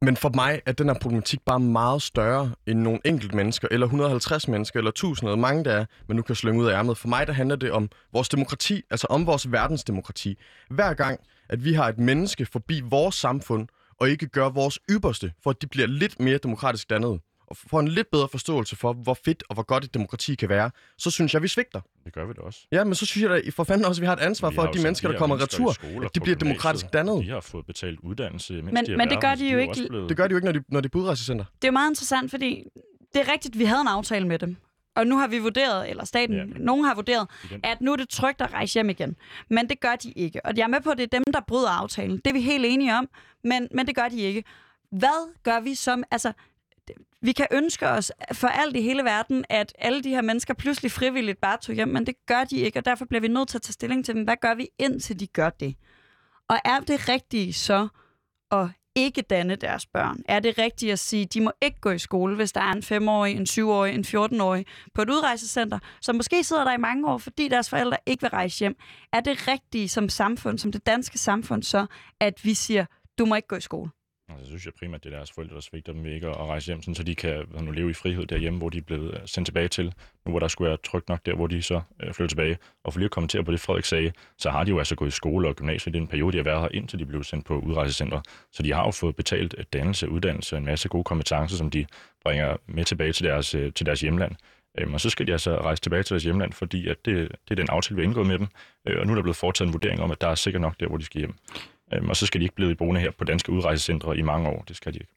Men for mig er den her problematik bare meget større end nogle enkelt mennesker, eller 150 mennesker, eller 1000, eller mange der er, men nu kan slynge ud af ærmet. For mig der handler det om vores demokrati, altså om vores verdensdemokrati. Hver gang, at vi har et menneske forbi vores samfund, og ikke gør vores ypperste, for at de bliver lidt mere demokratisk dannet, og får en lidt bedre forståelse for, hvor fedt og hvor godt et demokrati kan være, så synes jeg, vi svigter. Det gør vi da også. Ja, men så synes jeg da for fanden også, at vi har et ansvar for, at de mennesker, de der kommer mennesker retur, at de bliver demokratisk dannet. De har fået betalt uddannelse, mens Men- de har men det gør de så jo ikke- blevet- Det gør de jo ikke, når de, når de er på udrejsecenter. Det er jo meget interessant, fordi det er rigtigt, vi havde en aftale med dem. Og nu har vi vurderet, eller staten, Ja. ja. nogen har vurderet, I den- at nu er det trygt at rejse hjem igen. Men det gør de ikke. Og jeg er med på, at det er dem, der bryder aftalen. Det er vi helt enige om, men, men det gør de ikke. Hvad gør vi som... Altså, vi kan ønske os for alt i hele verden, at alle de her mennesker pludselig frivilligt bare tog hjem, men det gør de ikke, og derfor bliver vi nødt til at tage stilling til dem. Hvad gør vi, indtil de gør det? Og er det rigtige så at ikke danne deres børn? Er det rigtigt at sige, at de må ikke gå i skole, hvis der er en 5-årig, en 7-årig, en 14-årig på et udrejsecenter, som måske sidder der i mange år, fordi deres forældre ikke vil rejse hjem? Er det rigtigt som samfund, som det danske samfund så, at vi siger, du må ikke gå i skole? Altså, så synes jeg primært, det er deres forældre, der svigter dem ved ikke at rejse hjem, sådan, så de kan nu, leve i frihed derhjemme, hvor de er blevet øh, sendt tilbage til. Nu hvor der skulle være trygt nok der, hvor de så øh, flytter tilbage. Og for lige at kommentere på det, Frederik sagde, så har de jo altså gået i skole og gymnasiet i den periode, de har været her, indtil de blev sendt på udrejsecenter. Så de har jo fået betalt øh, dannelse, uddannelse og en masse gode kompetencer, som de bringer med tilbage til deres, øh, til deres hjemland. Øhm, og så skal de altså rejse tilbage til deres hjemland, fordi at det, det er den aftale, vi har indgået med dem. Øh, og nu er der blevet foretaget en vurdering om, at der er sikkert nok der, hvor de skal hjem. Øhm, og så skal de ikke blive boende her på danske udrejsecentre i mange år. Det skal de ikke.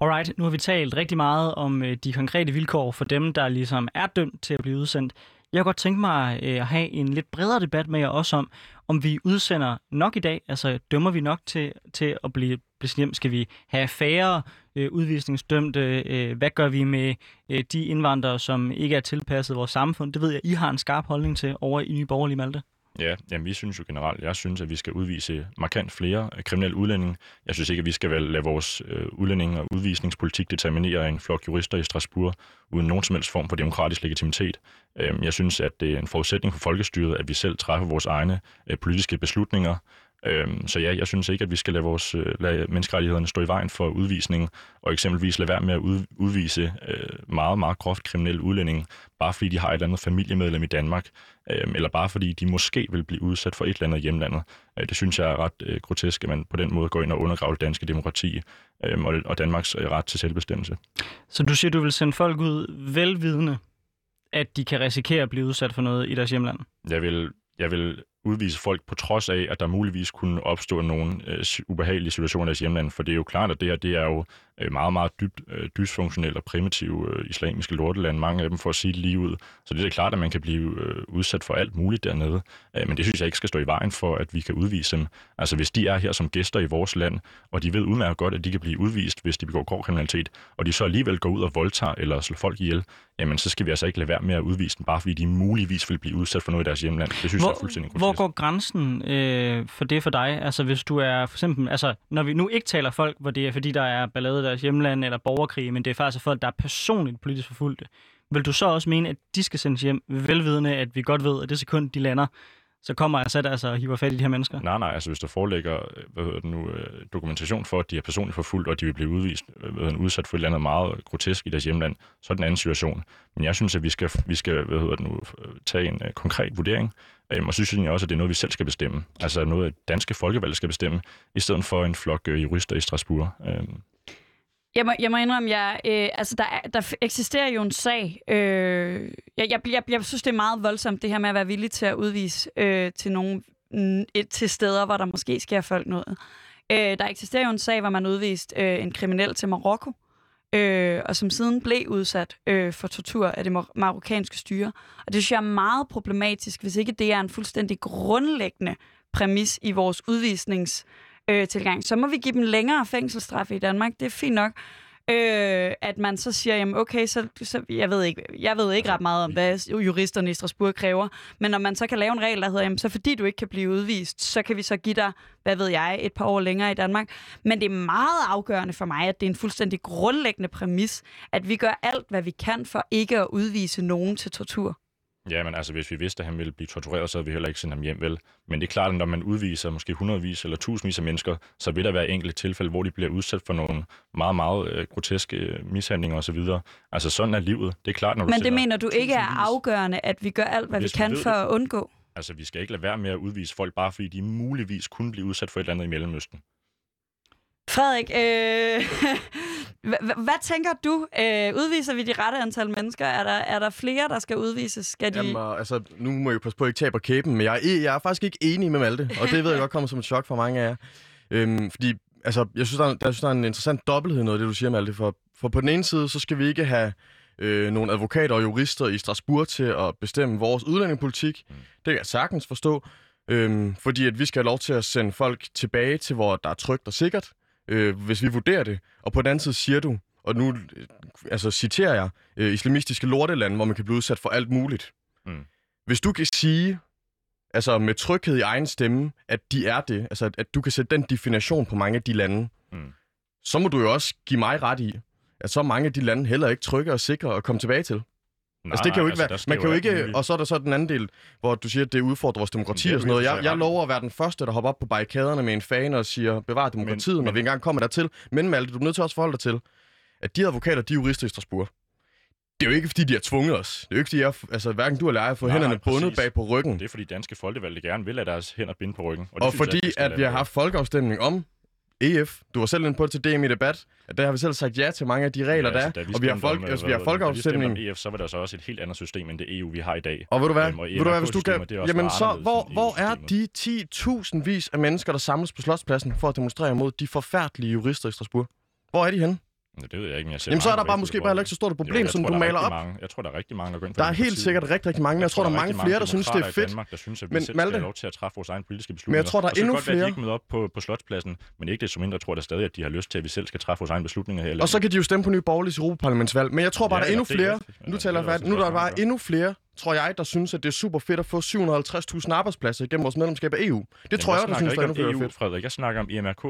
Alright, nu har vi talt rigtig meget om øh, de konkrete vilkår for dem, der ligesom er dømt til at blive udsendt. Jeg kunne godt tænke mig øh, at have en lidt bredere debat med jer også om, om vi udsender nok i dag, altså dømmer vi nok til, til at blive, blive hjem? Skal vi have færre øh, udvisningsdømte? Øh, hvad gør vi med øh, de indvandrere, som ikke er tilpasset vores samfund? Det ved jeg, I har en skarp holdning til over i Nye Borgerlige Malte. Ja, jamen, vi synes jo generelt, jeg synes, at vi skal udvise markant flere øh, kriminelle udlændinge. Jeg synes ikke, at vi skal vel lade vores øh, udlænding- og udvisningspolitik determinere en flok jurister i Strasbourg, uden nogen som helst form for demokratisk legitimitet. Øh, jeg synes, at det er en forudsætning for folkestyret, at vi selv træffer vores egne øh, politiske beslutninger. Øhm, så ja, jeg synes ikke, at vi skal lade, vores, øh, lade menneskerettighederne stå i vejen for udvisning, og eksempelvis lade være med at ud, udvise øh, meget, meget groft kriminelle udlændinge, bare fordi de har et eller andet familiemedlem i Danmark, øh, eller bare fordi de måske vil blive udsat for et eller andet hjemlandet. Øh, det synes jeg er ret øh, grotesk, at man på den måde går ind og undergraver det danske demokrati øh, og, og Danmarks øh, ret til selvbestemmelse. Så du siger, du vil sende folk ud velvidende, at de kan risikere at blive udsat for noget i deres hjemland? Jeg vil, jeg vil udvise folk på trods af, at der muligvis kunne opstå nogle øh, ubehagelige situationer i deres hjemland, for det er jo klart, at det her det er jo øh, meget, meget dybt øh, dysfunktionelle og primitive øh, islamiske lorteland, mange af dem for at sige det lige ud. Så det er klart, at man kan blive øh, udsat for alt muligt dernede, øh, men det synes jeg ikke skal stå i vejen for, at vi kan udvise dem. Altså hvis de er her som gæster i vores land, og de ved udmærket godt, at de kan blive udvist, hvis de begår grov kriminalitet, og de så alligevel går ud og voldtager eller slår folk ihjel, jamen så skal vi altså ikke lade være med at udvise dem, bare fordi de muligvis vil blive udsat for noget i deres hjemland. Det synes jeg er fuldstændig hvor, hvor går grænsen øh, for det for dig? Altså hvis du er for eksempel, altså når vi nu ikke taler folk, hvor det er fordi, der er ballade deres hjemland eller borgerkrig, men det er faktisk folk, der er personligt politisk forfulgte. Vil du så også mene, at de skal sendes hjem, velvidende, at vi godt ved, at det sekund, de lander, så kommer Assad altså og altså hiver fat i de her mennesker? Nej, nej, altså hvis der foreligger øh, hvad hedder det nu, øh, dokumentation for, at de er personligt forfulgt, og de vil blive udvist, øh, hvad hedder det, udsat for et eller andet meget grotesk i deres hjemland, så er det en anden situation. Men jeg synes, at vi skal, vi skal hvad hedder det nu, tage en uh, konkret vurdering, um, og synes jeg også, at det er noget, vi selv skal bestemme. Altså noget, danske folkevalg skal bestemme, i stedet for en flok uh, jurister i Strasbourg. Um, jeg må, jeg må indrømme, jeg, øh, altså der, der eksisterer jo en sag. Øh, jeg, jeg, jeg, jeg synes, det er meget voldsomt, det her med at være villig til at udvise øh, til nogle et, til steder, hvor der måske sker folk noget. Øh, der eksisterer jo en sag, hvor man udviste øh, en kriminel til Marokko, øh, og som siden blev udsat øh, for tortur af det mar- marokkanske styre. Og det synes jeg er meget problematisk, hvis ikke det er en fuldstændig grundlæggende præmis i vores udvisnings øh, tilgang. Så må vi give dem længere fængselsstraffe i Danmark. Det er fint nok. Øh, at man så siger, jamen okay, så, så jeg, ved ikke, jeg ved ikke ret meget om, hvad juristerne i Strasbourg kræver, men når man så kan lave en regel, der hedder, jamen så fordi du ikke kan blive udvist, så kan vi så give dig, hvad ved jeg, et par år længere i Danmark. Men det er meget afgørende for mig, at det er en fuldstændig grundlæggende præmis, at vi gør alt, hvad vi kan for ikke at udvise nogen til tortur. Ja, men altså, hvis vi vidste, at han ville blive tortureret, så havde vi heller ikke sendt ham hjem, vel? Men det er klart, at når man udviser måske hundredvis eller tusindvis af mennesker, så vil der være enkelte tilfælde, hvor de bliver udsat for nogle meget, meget øh, groteske øh, mishandlinger osv. Altså, sådan er livet. Det er klart, når du Men det mener du ikke er afgørende, at vi gør alt, hvad Hvis vi vi kan ved for at undgå? Altså, vi skal ikke lade være med at udvise folk, bare fordi de muligvis kunne blive udsat for et eller andet i Mellemøsten. Frederik, øh, hva- hva- hvad tænker du? Øh, udviser vi de rette antal mennesker? Er der, er der flere, der skal udvises? Skal de... Jamen, øh, altså, nu må jeg jo passe på, at jeg ikke taber kæben, men jeg er, jeg er faktisk ikke enig med Malte, og det ved jeg godt kommer som et chok for mange af jer. Øhm, fordi, altså, jeg synes, der er, der, synes, der er en interessant dobbelthed i noget af det, du siger, Malte, for, for på den ene side, så skal vi ikke have øh, nogle advokater og jurister i Strasbourg til at bestemme vores udlændingepolitik. Mm. Det kan jeg sagtens forstå, øhm, fordi at vi skal have lov til at sende folk tilbage til, hvor der er trygt og sikkert, øh, hvis vi vurderer det. Og på den anden side siger du, og nu øh, altså, citerer jeg, øh, islamistiske lortelande, hvor man kan blive udsat for alt muligt. Mm. Hvis du kan sige, altså med tryghed i egen stemme, at de er det, altså at, at du kan sætte den definition på mange af de lande, Mm. så må du jo også give mig ret i, at så mange af de lande heller ikke trygge og sikre at komme tilbage til. Nej, altså det kan jo ikke altså, være, man kan jo ikke, og så er der så den anden del, hvor du siger, at det udfordrer vores demokrati og sådan noget. og Jeg, jeg lover at være den første, der hopper op på barrikaderne med en fane og siger, bevar demokratiet, men, når men- vi engang kommer dertil. Men Malte, du er nødt til også at forholde dig til, at de advokater, de er jurister i Strasbourg. Det er jo ikke, fordi de har tvunget os. Det er jo ikke, fordi jeg, altså, hverken du eller jeg har fået Nej, hænderne nej, bundet bag på ryggen. Det er fordi danske folkevalgte gerne vil lade deres hænder binde på ryggen. Og jeg, fordi at vi har haft folkeafstemning om EF. Du var selv inde på det til DM i debat. At der har vi selv sagt ja til mange af de regler, der altså, er. Og vi har, folk, om, altså, vi har vi folkeafstemning. om EF, så var der så også et helt andet system end det EU, vi har i dag. Og ved du hvad? Øhm, ved du hvad, hvis du kan... Er også Jamen så, hvor, end hvor er de 10.000 vis af mennesker, der samles på Slotspladsen for at demonstrere mod de forfærdelige jurister i Strasbourg? Hvor er de henne? Ja, det ved jeg ikke, men jeg ser Jamen så er der bare måske bare heller ikke så stort et Jo, problem, jeg som tror, du der er maler op. Mange, jeg tror, der er rigtig mange, der går ind for Der er helt sikkert rigtig, rigtig mange, men jeg tror, der er mange flere, der synes, det er fedt. Danmark, der synes, at vi Men selv Malte- skal lov til at træffe vores egen politiske Men beslutninger. jeg tror, der er endnu det godt være, at de flere. ikke møder op på, på Slotspladsen, men ikke desto mindre tror jeg da stadig, at de har lyst til, at vi selv skal træffe vores egne beslutninger her. Og så kan de jo stemme på Nye Borgerliges Europaparlamentsvalg. Men jeg tror bare, Ja, der er endnu det er flere. Nu det taler er jeg. Nu er der bare endnu flere, tror jeg, der synes, at det er super fedt at få 750.000 arbejdspladser igennem vores medlemskab af EU. Det tror jeg, der synes, der er endnu flere EU, fedt. Frederik. Jeg snakker om E EMRK.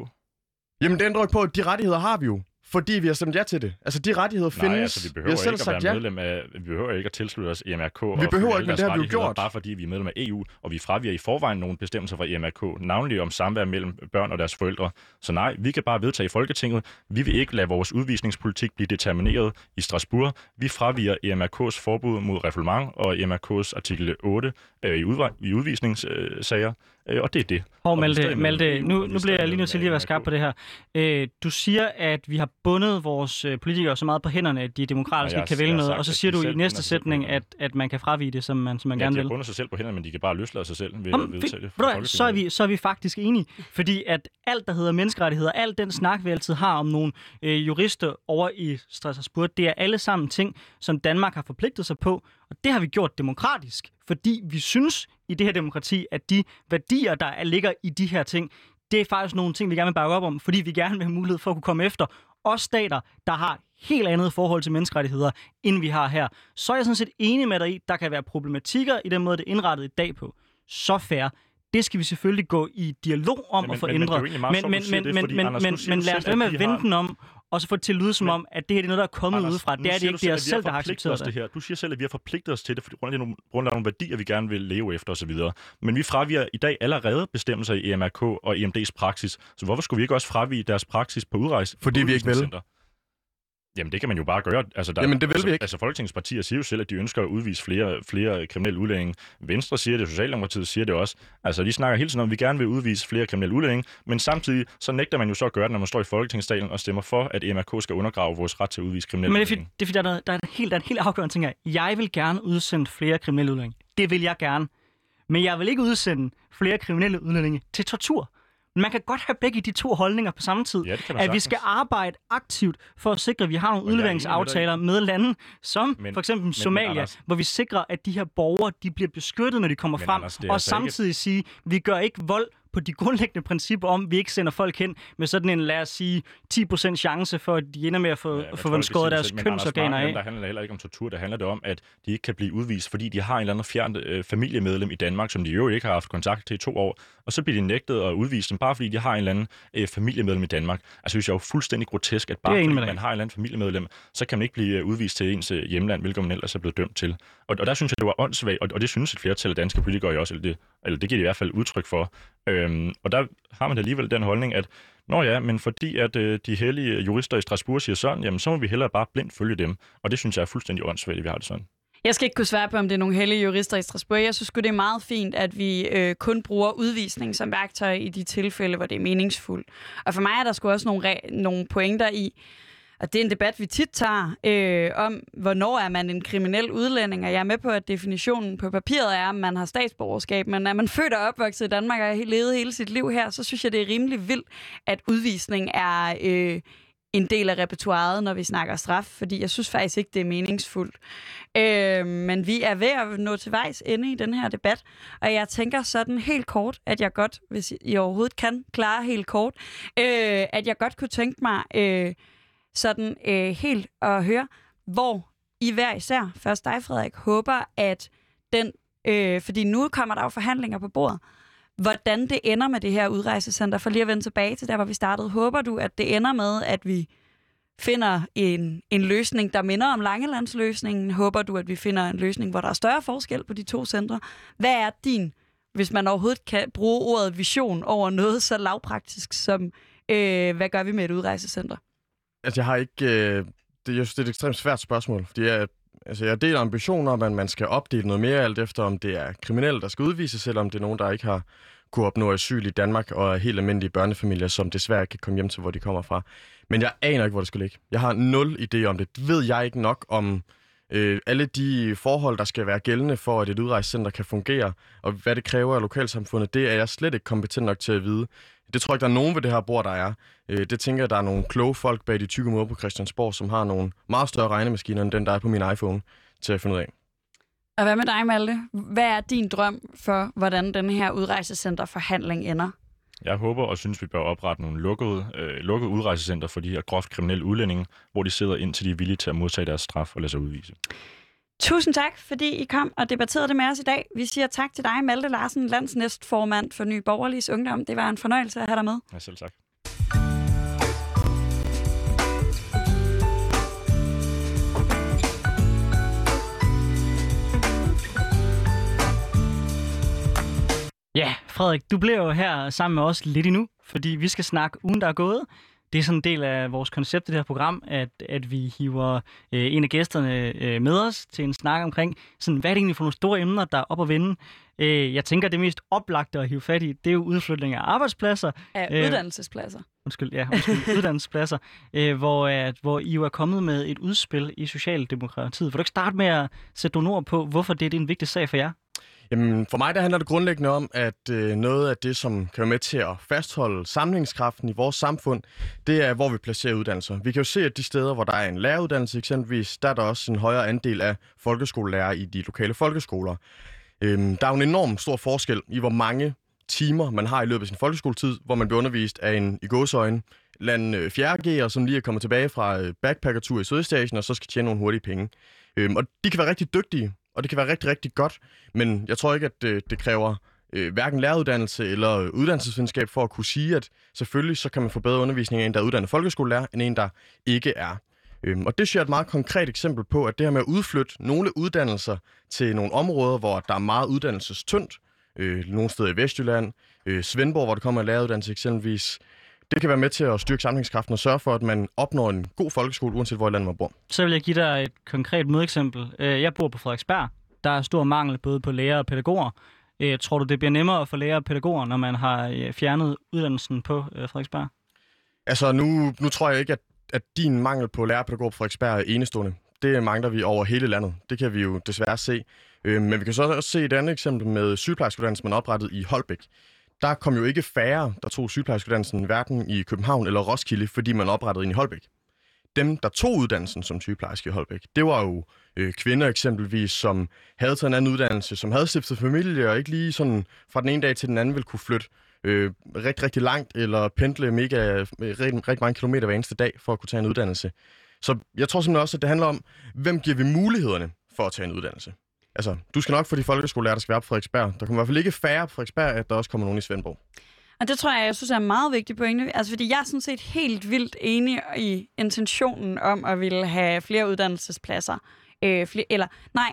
Jamen, det ændrer ikke på, at de rettigheder har vi jo. Fordi vi har stemt ja til det. Altså, de rettigheder findes. Nej, altså, vi vi behøver har selv ikke at være ja. medlem af, vi behøver ikke at tilslutte os EMRK. og behøver ikke, men det har vi jo gjort. Bare fordi vi er medlem af EU, og vi fraviger i forvejen nogle bestemmelser fra EMRK, navnlig om samvær mellem børn og deres forældre. Så nej, vi kan bare vedtage i Folketinget. Vi vil ikke lade vores udvisningspolitik blive determineret i Strasbourg. Vi fraviger EMRK's forbud mod refoulement og EMRK's artikel 8 øh, i, udvej, i udvisningssager, øh, og det er det. Hov, Og Malte, Malte nu, nu er bliver jeg lige nødt til lige at være skarp på det her. Øh, du siger, at vi har bundet vores øh, politikere så meget på hænderne, at de demokratisk Nej, ikke kan vælge noget, og så siger de du i næste sætning, at, at man kan fravige det, som man, som man Ja, gerne de vil. har bundet sig selv på hænderne, men de kan bare løslade sig selv ved det. Ved du hvad, så er, vi, så er vi faktisk enige, fordi at alt, der hedder menneskerettigheder, alt den snak, vi altid har om nogle øh, jurister over i Strasbourg, det er alle sammen ting, som Danmark har forpligtet sig på, og det har vi gjort demokratisk, fordi vi synes i det her demokrati, at de værdier, der er, ligger i de her ting, det er faktisk nogle ting, vi gerne vil bakke op om, fordi vi gerne vil have mulighed for at kunne komme efter også stater, der har helt andet forhold til menneskerettigheder, end vi har her. Så er jeg sådan set enig med dig i, der kan være problematikker i den måde, det er indrettet i dag på. Så fair. Det skal vi selvfølgelig gå i dialog om Ja, at få men- men ændret. Men, men, men, men, men, men, men du lad os være med at vende den om, og så få det til at lyde som Men- om, at det her det er noget, der er kommet Anders, udefra. Det er det ikke, det er os at vi har selv, der har accepteret os det. her. Du siger selv, at vi har forpligtet os til det, fordi grund af nogle, nogle værdier, vi gerne vil leve efter osv. Men vi fraviger i dag allerede bestemmelser i EMRK og EMD's praksis. Så hvorfor skulle vi ikke også fravige deres praksis på udrejse? Fordi på vi ikke vil. Jamen, det kan man jo bare gøre. Altså, der, Jamen, det vil altså, vi ikke. Altså, Folketingets partier siger jo selv, at de ønsker at udvise flere, flere kriminelle udlændinge. Venstre siger det, Socialdemokratiet siger det også. Altså, de snakker hele tiden om, at vi gerne vil udvise flere kriminelle udlændinge, men samtidig så nægter man jo så at gøre det, når man står i Folketingssalen og stemmer for, at EMRK skal undergrave vores ret til at udvise kriminelle Men det er, fordi, det er, fordi der, er, der, er en helt, der er en helt afgørende ting her. Jeg vil gerne udsende flere kriminelle udlændinge. Det vil jeg gerne. Men jeg vil ikke udsende flere kriminelle udlændinge til tortur. Men man kan godt have begge de to holdninger på samme tid. Ja, at vi skal arbejde aktivt for at sikre, at vi har nogle er med udleveringsaftaler med lande, som Men- for eksempel men Somalia, Anders- hvor vi sikrer, at de her borgere de bliver beskyttet, når de kommer Men frem, Anders, er og altså ikke- samtidig sige, at vi gør ikke vold på de grundlæggende principper om, at vi ikke sender folk hen med sådan en, lad os sige, 10% chance for, at de ender med at få, ja, få skåret deres kønsorganer af. Der handler heller ikke om tortur, der handler det om, at de ikke kan blive udvist, fordi de har en eller anden fjern øh, familiemedlem i Danmark, som de jo ikke har haft kontakt til i to år, og så bliver de nægtet at udvise dem, bare fordi de har en eller anden øh, familiemedlem i Danmark. Altså, synes jeg er jo fuldstændig grotesk, at bare fordi man har en eller anden familiemedlem, så kan man ikke blive øh, udvist til ens øh, hjemland, hvilket man ellers er blevet dømt til. Og, og der synes jeg, det var åndssvagt, og, og det synes et flertal af danske politikere også, eller det, eller det giver de i hvert fald udtryk for. Øhm, og der har man alligevel den holdning, at Nå ja, men fordi at øh, de hellige jurister i Strasbourg siger sådan, jamen så må vi hellere bare blindt følge dem. Og det synes jeg er fuldstændig åndssvagt, at vi har det sådan. Jeg skal ikke kunne svare på, om det er nogle hellige jurister i Strasbourg. Jeg synes det er meget fint, at vi øh, kun bruger udvisning som værktøj i de tilfælde, hvor det er meningsfuldt. Og for mig er der sgu også nogle, nogle pointer i, og det er en debat, vi tit tager, øh, om hvornår er man en kriminel udlænding. Og jeg er med på, at definitionen på papiret er, at man har statsborgerskab. Men er man født og opvokset i Danmark og har levet hele sit liv her, så synes jeg, det er rimelig vildt, at udvisning er... Øh, en del af repertoireet, når vi snakker straf, fordi jeg synes faktisk ikke, det er meningsfuldt. Øh, men vi er ved at nå til vejs ende i den her debat, og jeg tænker sådan helt kort, at jeg godt, hvis I overhovedet kan klare helt kort, øh, at jeg godt kunne tænke mig øh, sådan øh, helt at høre, hvor I hver især, først dig Frederik, håber, at den, øh, fordi nu kommer der jo forhandlinger på bordet, hvordan det ender med det her udrejsecenter, for lige at vende tilbage til der, hvor vi startede. Håber du, at det ender med, at vi finder en, en løsning, der minder om Langelandsløsningen? Håber du, at vi finder en løsning, hvor der er større forskel på de to centre? Hvad er din, hvis man overhovedet kan bruge ordet vision over noget så lavpraktisk som, øh, hvad gør vi med et udrejsecenter? Altså, jeg har ikke... Øh, det, jeg synes, det er et ekstremt svært spørgsmål, fordi jeg, altså, jeg deler ambitioner om, at man skal opdele noget mere alt efter, om det er kriminelle, der skal udvises, eller om det er nogen, der ikke har kunne opnå asyl i Danmark og er helt almindelige børnefamilier, som desværre ikke kan komme hjem til, hvor de kommer fra. Men jeg aner ikke, hvor det skal ligge. Jeg har nul idé om det. Ved jeg ikke nok om øh, alle de forhold, der skal være gældende for, at et udrejsecenter kan fungere, og hvad det kræver af lokalsamfundet, det er jeg slet ikke kompetent nok til at vide. Det tror jeg ikke, der er nogen ved det her bord, der er. Øh, det tænker jeg, der er nogle kloge folk bag de tykke måder på Christiansborg, som har nogle meget større regnemaskiner, end den, der er på min iPhone, til at finde ud af. Og hvad med dig, Malte? Hvad er din drøm for, hvordan den her udrejsecenterforhandling ender? Jeg håber og synes, vi bør oprette nogle lukkede, øh, lukkede udrejsecenter for de her groft kriminelle udlændinge, hvor de sidder indtil de er villige til at modtage deres straf og lade sig udvise. Tusind tak, fordi I kom og debatterede det med os i dag. Vi siger tak til dig, Malte Larsen, landsnæstformand for Ny Borgerliges Ungdom. Det var en fornøjelse at have dig med. Ja, selv tak. Ja, Frederik, du bliver jo her sammen med os lidt endnu, fordi vi skal snakke ugen, der er gået. Det er sådan en del af vores koncept i det her program, at, at vi hiver øh, en af gæsterne øh, med os til en snak omkring, sådan, hvad er det egentlig for nogle store emner, der er op at vinde. Øh, jeg tænker, det mest oplagte at hive fat i, det er jo udflytning af arbejdspladser. Af øh, uddannelsespladser. Undskyld, ja, undskyld, uddannelsespladser, øh, hvor, at, hvor I jo er kommet med et udspil i Socialdemokratiet. Vil du ikke starte med at sætte nogle ord på, hvorfor det er en vigtig sag for jer? Jamen, for mig der handler det grundlæggende om, at øh, noget af det, som kan være med til at fastholde samlingskraften i vores samfund, det er, hvor vi placerer uddannelser. Vi kan jo se, at de steder, hvor der er en læreruddannelse eksempelvis, der er der også en højere andel af folkeskolelærer i de lokale folkeskoler. Øhm, der er jo en enorm stor forskel i, hvor mange timer man har i løbet af sin folkeskoletid, hvor man bliver undervist af en i gåsøjne land 4G'er, øh, som lige er kommet tilbage fra øh, backpackertur i Sydøstasien, og så skal tjene nogle hurtige penge. Øhm, og de kan være rigtig dygtige, og det kan være rigtig, rigtig godt, men jeg tror ikke, at det, det kræver øh, hverken læreruddannelse eller øh, uddannelsesvidenskab for at kunne sige, at selvfølgelig så kan man få bedre undervisning af en, der er uddannet folkeskolelærer, end en, der ikke er. Øhm, og det synes jeg er et meget konkret eksempel på, at det her med at udflytte nogle uddannelser til nogle områder, hvor der er meget uddannelsestyndt, øh, nogle steder i Vestjylland, øh, Svendborg, hvor der kommer en læreruddannelse eksempelvis, det kan være med til at styrke samlingskraften og sørge for, at man opnår en god folkeskole, uanset hvor i landet man bor. Så vil jeg give dig et konkret modeksempel. Øh, jeg bor på Frederiksberg. Der er stor mangel både på lærer og pædagoger. Øh, tror du, det bliver nemmere at få lærer og pædagoger, når man har øh, fjernet uddannelsen på Frederiksberg? Altså, nu, nu tror jeg ikke, at, at din mangel på lærer og pædagoger på Frederiksberg er enestående. Det mangler vi over hele landet. Det kan vi jo desværre se. Men vi kan så også se et andet eksempel med sygeplejerskeuddannelsen, man oprettet i Holbæk der kom jo ikke færre, der tog sygeplejerskeuddannelsen hverken i København eller Roskilde, fordi man oprettede en i Holbæk. Dem, der tog uddannelsen som sygeplejerske i Holbæk, det var jo øh, kvinder eksempelvis, som havde taget en anden uddannelse, som havde stiftet familie og ikke lige sådan fra den ene dag til den anden ville kunne flytte øh, rigtig, rigtig langt, eller pendle mega, øh, rigtig, rigtig mange kilometer hver eneste dag for at kunne tage en uddannelse. Så jeg tror simpelthen også, at det handler om, hvem giver vi mulighederne for at tage en uddannelse. Altså, du skal nok få de folkeskolelærer, der skal være på Frederiksberg. Der kommer i hvert fald ikke færre på Frederiksberg, at der også kommer nogen i Svendborg. Og det tror jeg, jeg synes er en meget vigtig pointe. Altså, fordi jeg er sådan set helt vildt enig i intentionen om at ville have flere uddannelsespladser. Øh, flere, eller nej,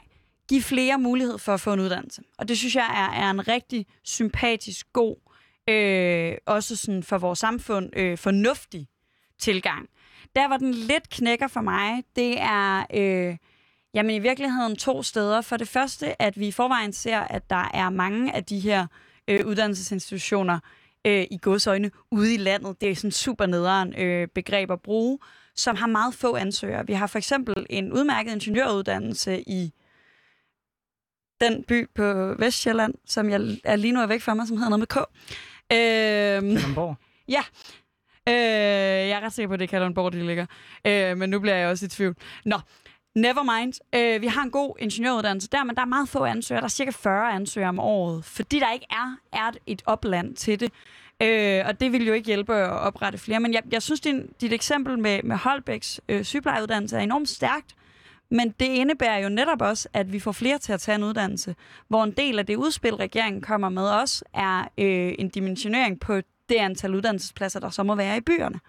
give flere mulighed for at få en uddannelse. Og det synes jeg er, er en rigtig sympatisk, god, øh, også sådan for vores samfund, øh, fornuftig tilgang. Der, hvor den lidt knækker for mig, det er øh, jamen i virkeligheden to steder. For det første, at vi i forvejen ser, at der er mange af de her øh, uddannelsesinstitutioner øh, i godsøjne ude i landet. Det er sådan super nederen øh, begreb at bruge, som har meget få ansøgere. Vi har for eksempel en udmærket ingeniøruddannelse i den by på Vestjylland, som jeg er lige nu er væk fra mig, som hedder noget med K. Øh, Kalundborg. Ja, Øh, jeg er ret sikker på, at det er Kalundborg, de ligger. Øh, men nu bliver jeg også i tvivl. Nå, never mind. Øh, vi har en god ingeniøruddannelse der, men der er meget få ansøgere. Der er cirka 40 ansøgere om året, fordi der ikke er, er et opland til det. Øh, og det vil jo ikke hjælpe at oprette flere. Men jeg, jeg synes, din, dit eksempel med, med Holbæks øh, sygeplejeuddannelse er enormt stærkt. Men det indebærer jo netop også, at vi får flere til at tage en uddannelse, hvor en del af det udspil, regeringen kommer med også, er øh, en dimensionering på det antal uddannelsespladser, der så må være i byerne.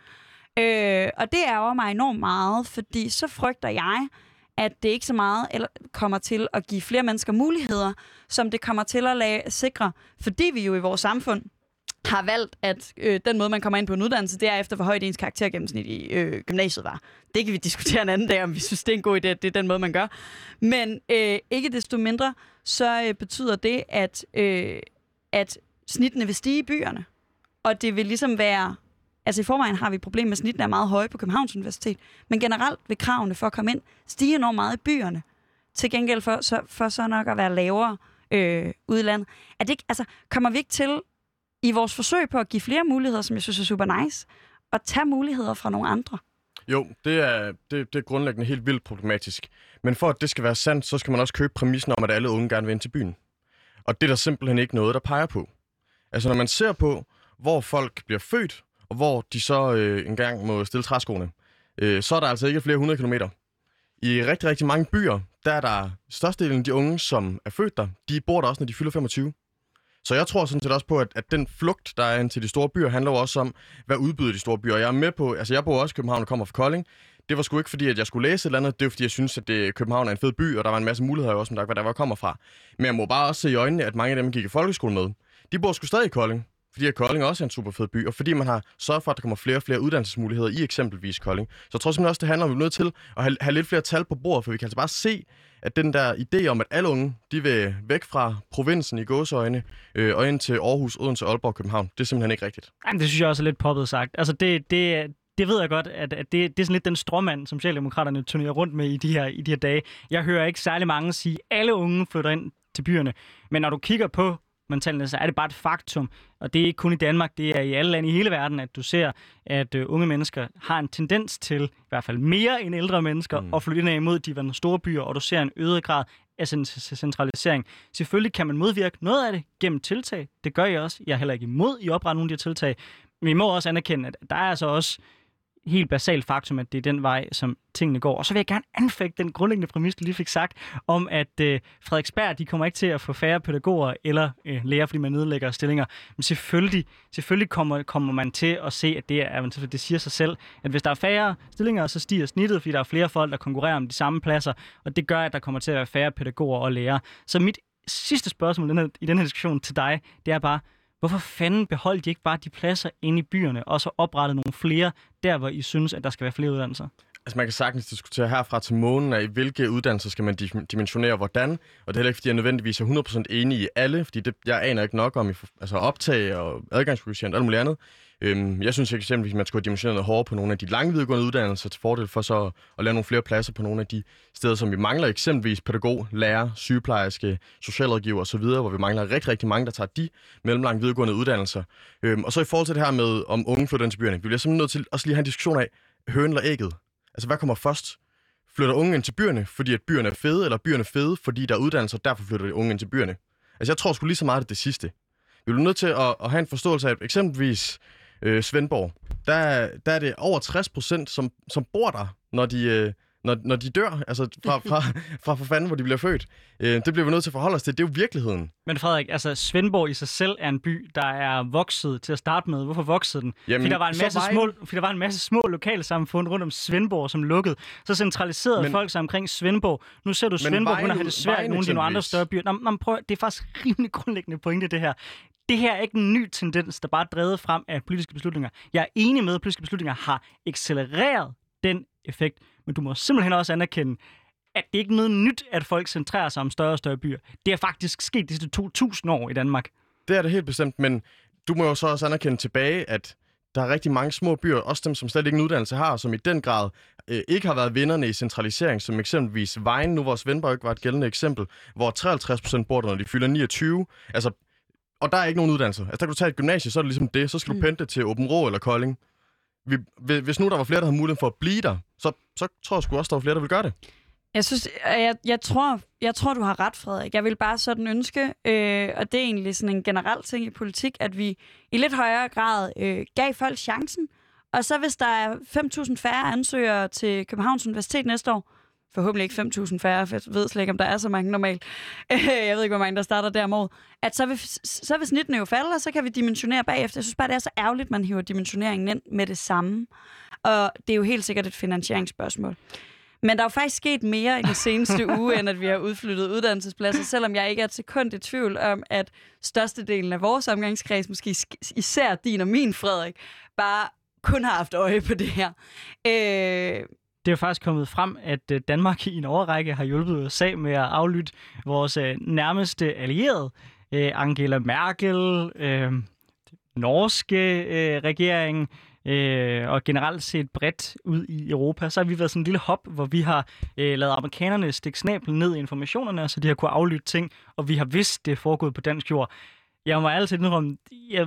Øh, og det ærger mig enormt meget, fordi så frygter jeg, at det ikke så meget eller kommer til at give flere mennesker muligheder, som det kommer til at lage, sikre, fordi vi jo i vores samfund har valgt, at øh, den måde, man kommer ind på en uddannelse, det er efter, hvor højt ens karaktergennemsnit i øh, gymnasiet var. Det kan vi diskutere en anden dag, om vi synes, det er en god idé, at det er den måde, man gør. Men øh, ikke desto mindre, så øh, betyder det, at, øh, at snittene vil stige i byerne. Og det vil ligesom være... Altså i forvejen har vi et problem med, at snitten er meget høje på Københavns Universitet. Men generelt vil kravene for at komme ind stige enormt meget i byerne. Til gengæld for så, for så nok at være lavere øh, ude i landet. Er det ikke, altså, kommer vi ikke til i vores forsøg på at give flere muligheder, som jeg synes er super nice, at tage muligheder fra nogle andre? Jo, det er, det, det er grundlæggende helt vildt problematisk. Men for at det skal være sandt, så skal man også købe præmissen om, at alle unge gerne vil ind til byen. Og det er der simpelthen ikke noget, der peger på. Altså når man ser på, hvor folk bliver født, og hvor de så øh, engang må stille træskoene, øh, så er der altså ikke flere hundrede kilometer. I rigtig, rigtig mange byer, der er der størstedelen af de unge, som er født der, de bor der også, når de fylder 25. Så jeg tror sådan set også på, at, at den flugt, der er ind til de store byer, handler jo også om, hvad udbyder de store byer. Jeg er med på, altså jeg bor også i København og kommer fra Kolding. Det var sgu ikke fordi, at jeg skulle læse et eller andet. Det var fordi, jeg synes, at det, København er en fed by, og der var en masse muligheder også, med der, var, der var kommer fra. Men jeg må bare også se i øjnene, at mange af dem, gik i folkeskole med, de bor sgu stadig i Kolding fordi at Kolding også er en super fed by, og fordi man har sørget for, at der kommer flere og flere uddannelsesmuligheder i eksempelvis Kolding. Så jeg tror simpelthen også, det handler om, at vi er nødt til at have, have lidt flere tal på bordet, for vi kan altså bare se, at den der idé om, at alle unge, de vil væk fra provinsen i gåsøjne øh, og ind til Aarhus, Odense, Aalborg og København, det er simpelthen ikke rigtigt. Jamen, det synes jeg også er lidt poppet sagt. Altså, det, det, det ved jeg godt, at, at det, det er sådan lidt den stråmand, som Socialdemokraterne turnerer rundt med i de, her, i de her dage. Jeg hører ikke særlig mange sige, at alle unge flytter ind til byerne. Men når du kigger på men tallene, så er det bare et faktum. Og det er ikke kun i Danmark, det er i alle lande i hele verden, at du ser, at uh, unge mennesker har en tendens til, i hvert fald mere end ældre mennesker, mm. at flytte ind imod de store byer, og du ser en øget grad af centralisering. Selvfølgelig kan man modvirke noget af det gennem tiltag. Det gør jeg også. Jeg er heller ikke imod i oprette nogle af de her tiltag. Men vi må også anerkende, at der er altså også helt basalt faktum, at det er den vej, som tingene går. Og så vil jeg gerne anfægte den grundlæggende præmis, du lige fik sagt, om at øh, Frederiksberg, de kommer ikke til at få færre pædagoger eller øh, lærer, fordi man nedlægger stillinger. Men selvfølgelig, selvfølgelig kommer, kommer man til at se, at det er, det siger sig selv, at hvis der er færre stillinger, så stiger snittet, fordi der er flere folk, der konkurrerer om de samme pladser, og det gør, at der kommer til at være færre pædagoger og lærere. Så mit sidste spørgsmål i den her, i den her diskussion til dig, det er bare, Hvorfor fanden beholdt de ikke bare de pladser inde i byerne, og så oprettede nogle flere der, hvor I synes, at der skal være flere uddannelser? Altså man kan sagtens diskutere herfra til månen af, hvilke uddannelser skal man dimensionere hvordan, og det er heller ikke, fordi jeg nødvendigvis er 100% enig i alle, fordi det, jeg aner ikke nok om altså optag og adgangskoefficient og alt muligt andet. Øhm, jeg synes eksempelvis, at man skulle have dimensioneret noget hårdere på nogle af de lange videregående uddannelser til fordel for så at lave nogle flere pladser på nogle af de steder, som vi mangler, eksempelvis pædagog, lærer, sygeplejerske, socialrådgiver osv., hvor vi mangler rigtig, rigtig mange, der tager de mellemlange videregående uddannelser. Øhm, og så i forhold til det her med, om unge flytter ind til byerne, vi bliver simpelthen nødt til også lige have en diskussion af høn eller ægget. Altså, hvad kommer først? Flytter unge ind til byerne, fordi at byerne er fede, eller byerne er fede, fordi der er uddannelser, og derfor flytter de unge ind til byerne? Altså, jeg tror sgu lige så meget, at det sidste. Vi bliver nødt til at, at have en forståelse af, at eksempelvis øh, Svendborg, der, der er det over 60 procent, som, som bor der, når de, øh, når, når de dør, altså fra, fra, fra for fanden, hvor de bliver født. Øh, det bliver vi nødt til at forholde os til. Det er jo virkeligheden. Men Frederik, altså Svendborg i sig selv er en by, der er vokset til at starte med. Hvorfor voksede den? Jamen, fordi, der var en masse vejen- små, fordi der var en masse små lokalsamfund rundt om Svendborg, som lukkede. Så centraliserede Men- folk sig omkring Svendborg. Nu ser du Svendborg, vejen have ud- det svært i nogle af de andre større byer. Nå, man prøver, det er faktisk rimelig grundlæggende pointe, det her. Det her er ikke en ny tendens, der bare er drevet frem af politiske beslutninger. Jeg er enig med, at politiske beslutninger har accelereret den effekt, men du må simpelthen også anerkende, at det ikke er noget nyt, at folk centrerer sig om større og større byer. Det er faktisk sket de sidste 2.000 år i Danmark. Det er det helt bestemt, men du må jo så også anerkende tilbage, at der er rigtig mange små byer, også dem, som slet ikke en uddannelse har, som i den grad øh, ikke har været vinderne i centralisering, som eksempelvis Vejen, nu hvor Svendborg ikke var et gældende eksempel, hvor 53 procent bor der, når de fylder 29. Altså, og der er ikke nogen uddannelse. Altså, der kan du tage et gymnasie, så er det ligesom det. Så skal du Mm. pendle til Åben Rå eller Kolding. Vi, hvi- hvis nu der var flere, der havde mulighed for at blive der, så, så tror jeg sgu også, der var flere, der vil gøre det. Jeg synes, øh, jeg, jeg, tror, jeg tror, du har ret, Frederik. Jeg vil bare sådan ønske, øh, og det er egentlig sådan en generel ting i politik, at vi i lidt højere grad øh, gav folk chancen. Og så hvis der er 5.000 færre ansøgere til Københavns Universitet næste år, forhåbentlig ikke 5.000 færre, for jeg ved slet ikke, om der er så mange normalt. jeg ved ikke, hvor mange der starter der om året. At så vil, så vil snittene jo falde, og så kan vi dimensionere bagefter. Jeg synes bare, det er så ærgerligt, man hiver dimensioneringen ind med det samme. Og det er jo helt sikkert et finansieringsspørgsmål. Men der er jo faktisk sket mere i den seneste uge, end at vi har udflyttet uddannelsespladser, selvom jeg ikke er et sekund i tvivl om, at størstedelen af vores omgangskreds, måske sk- især din og min, Frederik, bare kun har haft øje på det her. Øh, Det er faktisk kommet frem, at øh, Danmark i en overrække har hjulpet USA med at aflytte vores øh, nærmeste allierede. Øh, Angela Merkel, øh, norske øh, regering øh, og generelt set bredt ud i Europa. Så har vi været sådan en lille hop, hvor vi har øh, lavet amerikanerne stikke snablen ned i informationerne, så de har kunne aflytte ting, og vi har vidst, det er foregået på dansk jord. Jeg må altid indrømme, jeg,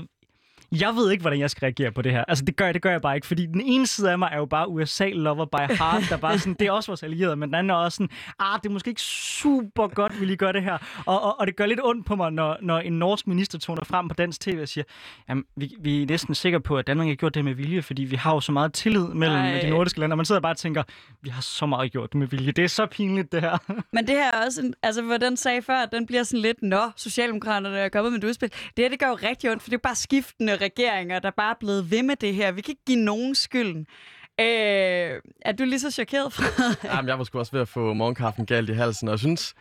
jeg ved ikke, hvordan jeg skal reagere på det her. Altså, det gør jeg, det gør jeg bare ikke, fordi den ene side af mig er jo bare USA-lover by heart, der bare sådan, det er også vores allierede, men den anden er også sådan, ah, det er måske ikke super godt, vi lige gør det her. Og, og, og det gør lidt ondt på mig, når, når en norsk minister toner frem på dansk tv og siger, jamen, vi, vi er næsten sikre på, at Danmark har gjort det med vilje, fordi vi har jo så meget tillid mellem Ej. de nordiske lande, og man sidder bare og tænker, vi har så meget gjort det med vilje. Det er så pinligt, det her. men det her er også, en, altså hvor den sagde før, den bliver sådan lidt, nå, Socialdemokraterne er kommet med et udspil. Det her, det gør jo rigtig ondt, for det er bare skiftende regeringer, der bare er blevet ved med det her. Vi kan ikke give nogen skylden. Øh, er du lige så chokeret, Frederik? Jamen, jeg var sgu også ved at få morgenkaffen galt i halsen, og jeg synes,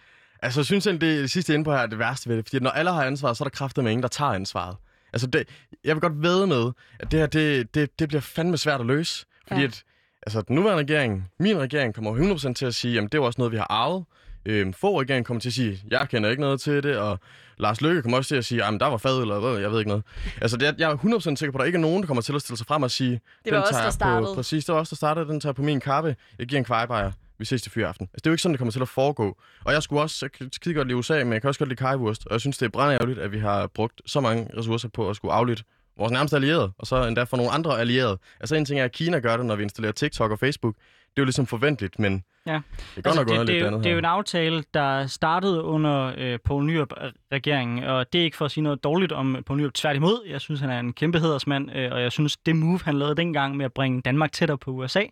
altså, jeg synes egentlig, det, det sidste inde på her er det værste ved det, fordi når alle har ansvaret, så er der kræfter med ingen, der tager ansvaret. Altså, det, jeg vil godt ved med, at det her, det, det, det bliver fandme svært at løse, fordi Ja. ja. at, altså, den nuværende regering, min regering, kommer 100% til at sige, jamen, det er jo også noget, vi har arvet. Øhm, få regering kommer til at sige, jeg kender ikke noget til det, og Lars Løkke kommer også til at sige, jamen, der var fad, eller hvad, jeg ved ikke noget. Altså, det, er- jeg er 100% sikker på, at der ikke er nogen, der kommer til at stille sig frem og sige, Det var den os, tager der jeg startede. På, præcis, det var os, der startede. Den tager på min kappe. Jeg giver en kvejebajer. Vi ses til fyraften. Altså, det er jo ikke sådan, det kommer til at foregå. Og jeg skulle også, jeg skide godt lide USA, men jeg kan også godt lide kajewurst. Og jeg synes, det er brændærgerligt, at vi har brugt så mange ressourcer på at skulle aflytte vores nærmeste allierede, og så endda for nogle andre allierede. Altså en ting er, at Kina gør det, når vi installerer TikTok og Facebook. Det er jo ligesom forventeligt, men Ja. det er godt nok det, det, det er jo en aftale, der startede under øh, Poul Nyrup-regeringen, og det er ikke for at sige noget dårligt om Poul Nyrup. Tværtimod, jeg synes, han er en kæmpe hedersmand, øh, og jeg synes, det move, han lavede dengang med at bringe Danmark tættere på USA,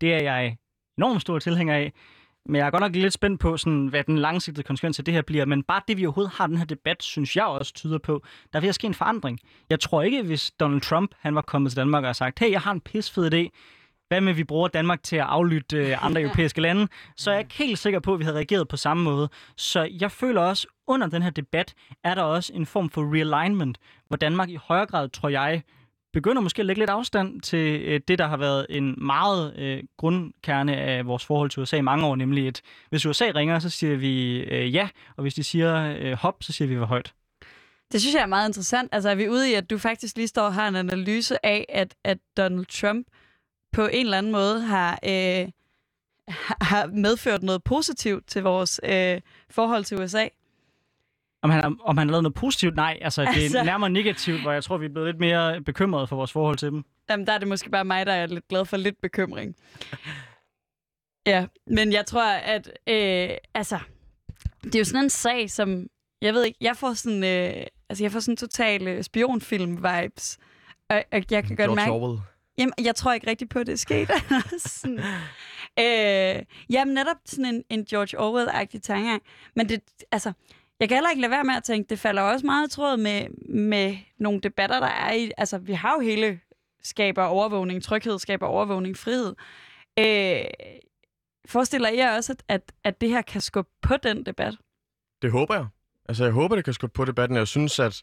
det er jeg enormt stor tilhænger af. Men jeg er godt nok lidt spændt på, sådan, hvad den langsigtede konsekvens af det her bliver. Men bare det, vi overhovedet har den her debat, synes jeg også tyder på, der er at ske en forandring. Jeg tror ikke, hvis Donald Trump han var kommet til Danmark og sagt, hey, jeg har en pisfed idé, hvad med, at vi bruger Danmark til at aflytte øh, andre europæiske lande, så er jeg ikke helt sikker på, at vi havde reageret på samme måde. Så jeg føler også, under den her debat, er der også en form for realignment, hvor Danmark i højere grad, tror jeg, begynder måske at lægge lidt afstand til øh, det, der har været en meget øh, grundkerne af vores forhold til USA i mange år, nemlig at hvis USA ringer, så siger vi øh, ja, og hvis de siger øh, hop, så siger vi hvor højt. Det synes jeg er meget interessant. Altså er vi ude i, at du faktisk lige står og har en analyse af, at, at Donald Trump på en eller anden måde har, øh, har- medført noget positivt til vores øh, forhold til USA? Om han, har, om han har lavet noget positivt? Nej, altså, det Altså- er nærmere negativt, hvor jeg tror, vi er blevet lidt mere bekymrede for vores forhold til dem. Jamen, der er det måske bare mig, der er lidt glad for lidt bekymring. Ja, men jeg tror, at øh, altså, det er jo sådan en sag, som, jeg ved ikke, jeg får sådan, øh, Altså, jeg får sådan totale spionfilm-vibes. Og, og jeg kan godt George mærke... Orwell. Jamen, jeg tror ikke rigtigt på, at det skete. sådan, øh, jamen, netop sådan en, en George Orwell-agtig tanke. Men det, altså, jeg kan heller ikke lade være med at tænke, det falder også meget i tråd med, med nogle debatter, der er i... Altså, vi har jo hele skaber overvågning, tryghed skaber overvågning, frihed. Øh, forestiller I jer også, at, at, at det her kan skubbe på den debat? Det håber jeg. Altså, jeg håber, det kan skubbe på debatten. Jeg synes, at,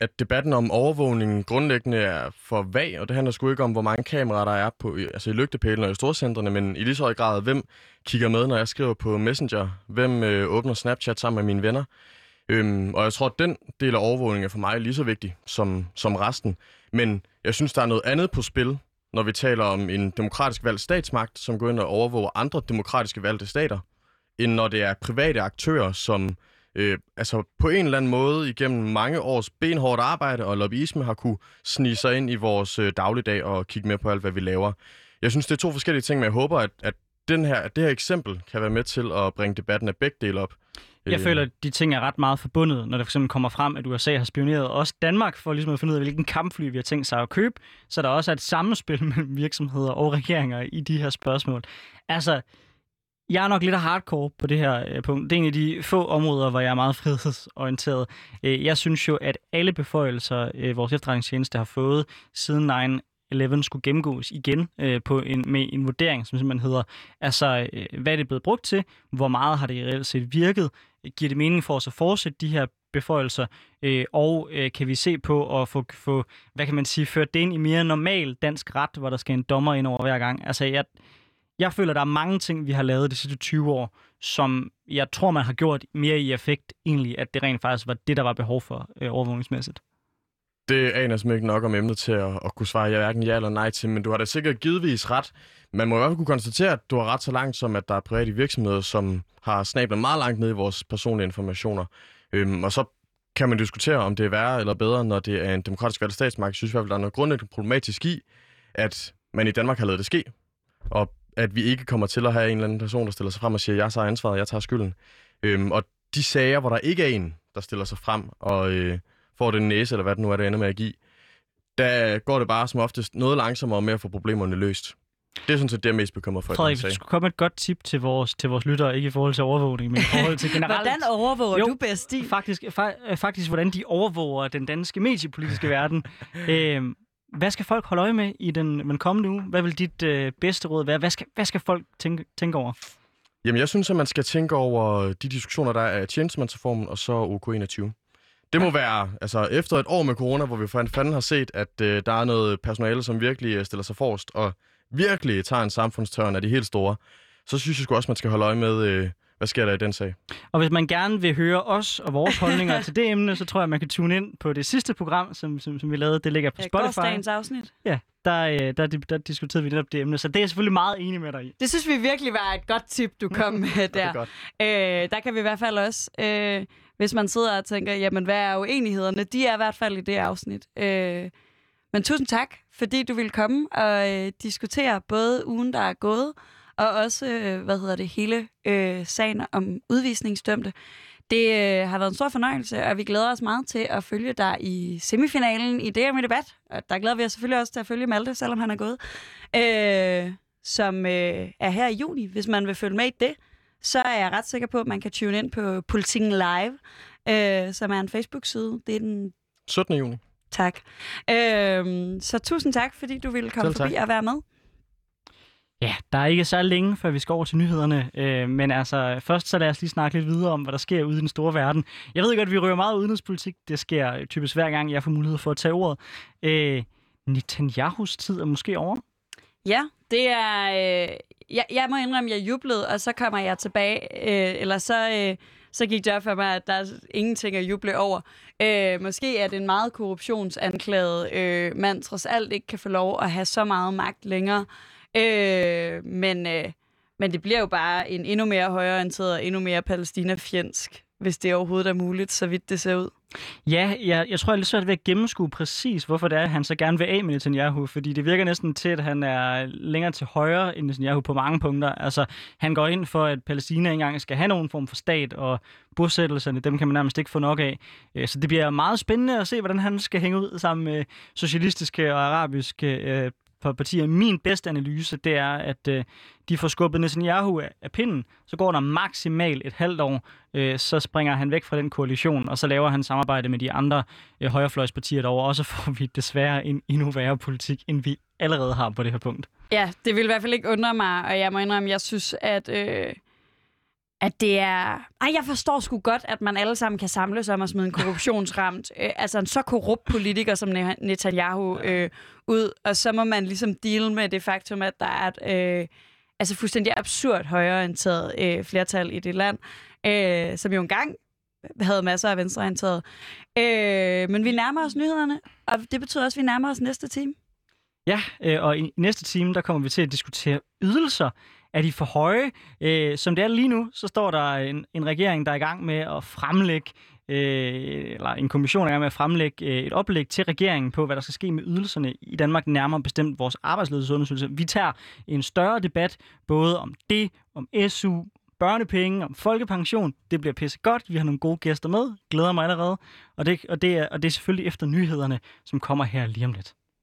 at debatten om overvågning grundlæggende er for vag, og det handler sgu ikke om, hvor mange kameraer der er på, altså i lygtepælene og i storcentrene, men i lige så høj grad, hvem kigger med, når jeg skriver på Messenger, hvem øh, åbner Snapchat sammen med mine venner. Øhm, og jeg tror, at den del af overvågningen er for mig lige så vigtig som, som resten. Men jeg synes, der er noget andet på spil, når vi taler om en demokratisk valgt statsmagt, som går ind og overvåger andre demokratiske valgte stater, end når det er private aktører, som øh, altså på en eller anden måde igennem mange års benhårdt arbejde og lobbyisme har kunne snige sig ind i vores øh, dagligdag og kigge med på alt, hvad vi laver. Jeg synes, det er to forskellige ting, men jeg håber, at, at, den her, at det her eksempel kan være med til at bringe debatten af begge dele op. Jeg Øh, føler, at de ting er ret meget forbundet, når det for eksempel kommer frem, at USA har spioneret også Danmark for ligesom at finde ud af, hvilken kampfly vi har tænkt sig at købe, så der også er et sammenspil mellem virksomheder og regeringer i de her spørgsmål. Altså, jeg er nok lidt hardcore på det her øh, punkt. Det er en af de få områder, hvor jeg er meget frihedsorienteret. Øh, jeg synes jo, at alle beføjelser, øh, vores efterretningstjeneste har fået siden 9-11 skulle gennemgås igen øh, på en, med en vurdering, som simpelthen hedder, altså, øh, hvad er det blevet brugt til, hvor meget har det reelt set virket, giver det mening for os at fortsætte de her beføjelser, øh, og øh, kan vi se på at få, få, hvad kan man sige, ført det ind i mere normal dansk ret, hvor der skal en dommer ind over hver gang. Altså, jeg, jeg føler, der er mange ting, vi har lavet de sidste 20 år, som jeg tror, man har gjort mere i effekt, egentlig, at det rent faktisk var det, der var behov for øh, overvågningsmæssigt. Det aner jeg ikke nok om emnet til at, at kunne svare ja, hverken ja eller nej til, men du har da sikkert givetvis ret. Man må i hvert fald kunne konstatere, at du har ret så langt som, at der er private virksomheder, som har snablet meget langt ned i vores personlige informationer. Øhm, og så kan man diskutere, om det er værre eller bedre, når det er en demokratisk valgt statsmagt. Jeg synes i hvert fald, der er noget grundlæggende problematisk i, at man i Danmark har lavet det ske, og at vi ikke kommer til at have en eller anden person, der stiller sig frem og siger, jeg tager ansvaret, jeg tager skylden. Øhm, og de sager, hvor der ikke er en, der stiller sig frem og øh, får den næse, eller hvad det nu er, det ender med at give, der går det bare som oftest noget langsommere med at få problemerne løst. Det er sådan set det, jeg er mest bekymret for. i Frederik, du skulle komme et godt tip til vores, til vores lyttere, ikke i forhold til overvågning, men i forhold til generelt... Hvordan overvåger Jo, du bedst, Stig? faktisk, fa- faktisk, hvordan de overvåger den danske mediepolitiske verden. Øh, hvad skal folk holde øje med i den, den kommende uge? Hvad vil dit øh, bedste råd være? Hvad skal, hvad skal folk tænke, tænke over? Jamen, jeg synes, at man skal tænke over de diskussioner, der er af tjenestemandsreformen og så OK21. Det må være, altså efter et år med corona, hvor vi for fanden har set, at øh, der er noget personale, som virkelig øh, stiller sig forrest og virkelig tager en samfundstørn af de helt store, så synes jeg også, man skal holde øje med, øh, hvad sker der i den sag. Og hvis man gerne vil høre os og vores holdninger til det emne, så tror jeg, man kan tune ind på det sidste program, som, som, som vi lavede. Det ligger på Ja, Spotify. Gårsdagens afsnit. Ja, der, øh, der, der, der diskuterede vi netop det emne, så det er jeg selvfølgelig meget enig med dig i. Det synes vi virkelig var et godt tip, du kom med Det er der. godt. Øh, der kan vi i hvert fald også, øh, hvis man sidder og tænker, jamen hvad er uenighederne? De er i hvert fald i det afsnit. Øh, men tusind tak, fordi du ville komme og øh, diskutere både ugen, der er gået, og også, øh, hvad hedder det, hele øh, sagen om udvisningsdømte. Det øh, har været en stor fornøjelse, og vi glæder os meget til at følge dig i semifinalen i DM i debat. Og der glæder vi os selvfølgelig også til at følge Malte, selvom han er gået. Øh, som øh, er her i juni. Hvis man vil følge med i det, så er jeg ret sikker på, at man kan tune ind på Politikken Live, øh, som er en Facebook-side. Det er den 17. juni. Tak. Øh, så tusind tak, fordi du ville komme Selv tak. forbi og være med. Ja, der er ikke særlig længe, før vi skal over til nyhederne. Øh, men altså, først så lad os lige snakke lidt videre om, hvad der sker ude i den store verden. Jeg ved godt, at vi rører meget udenrigspolitik. Det sker typisk hver gang, jeg får mulighed for at tage ordet. Øh, Netanyahus tid er måske over. Ja, det er... Øh, jeg, jeg må indrømme, at jeg jublede, og så kommer jeg tilbage. Øh, eller så, øh, så gik det op for mig, at der er ingenting at juble over. Øh, måske er det en meget korruptionsanklaget øh, mand trods alt ikke kan få lov at have så meget magt længere. Øh, men, øh, men det bliver jo bare en endnu mere højreorienteret og endnu mere palæstinafjendsk hvis det overhovedet er muligt, så vidt det ser ud. Ja, jeg, jeg tror, jeg er lidt svært ved at gennemskue præcis, hvorfor det er, at han så gerne vil af med Netanyahu, fordi det virker næsten til, at han er længere til højre end Netanyahu på mange punkter. Altså, han går ind for, at Palæstina engang skal have nogen form for stat, og bosættelserne, dem kan man nærmest ikke få nok af. Øh, så det bliver meget spændende at se, hvordan han skal hænge ud sammen med socialistiske og arabiske øh, par partier. Min bedste analyse, det er, at øh, de får skubbet Netanyahu af, af pinden. Så går der maksimalt et halvt år, øh, så springer han væk fra den koalition, og så laver han samarbejde med de andre øh, højrefløjspartier derovre, og så får vi desværre en endnu værre politik, end vi allerede har på det her punkt. Ja, det vil i hvert fald ikke undre mig, og jeg må indrømme, jeg synes, at... Øh at det er... Ej, jeg forstår sgu godt, at man alle sammen kan samles om at smide en korruptionsramt, øh, altså en så korrupt politiker som Netanyahu øh, ud, og så må man ligesom deal med det faktum, at der er et øh, altså fuldstændig absurd højreorienteret øh, flertal i det land, øh, som jo engang havde masser af venstreorienteret. Øh, men vi nærmer os nyhederne, og det betyder også, at vi nærmer os næste time. Ja, øh, og i næste time, der kommer vi til at diskutere ydelser er de for høje? Øh, som det er lige nu, så står der en, en regering, der er i gang med at fremlægge øh, eller en kommission er med at fremlægge øh, et oplæg til regeringen på, hvad der skal ske med ydelserne i Danmark, nærmere bestemt vores arbejdsløshedsundersøgelse. Vi tager en større debat, både om det, om SU, børnepenge, om folkepension. Det bliver pisse godt. Vi har nogle gode gæster med. Glæder mig allerede. Og det, og det, er, og det er selvfølgelig efter nyhederne, som kommer her lige om lidt.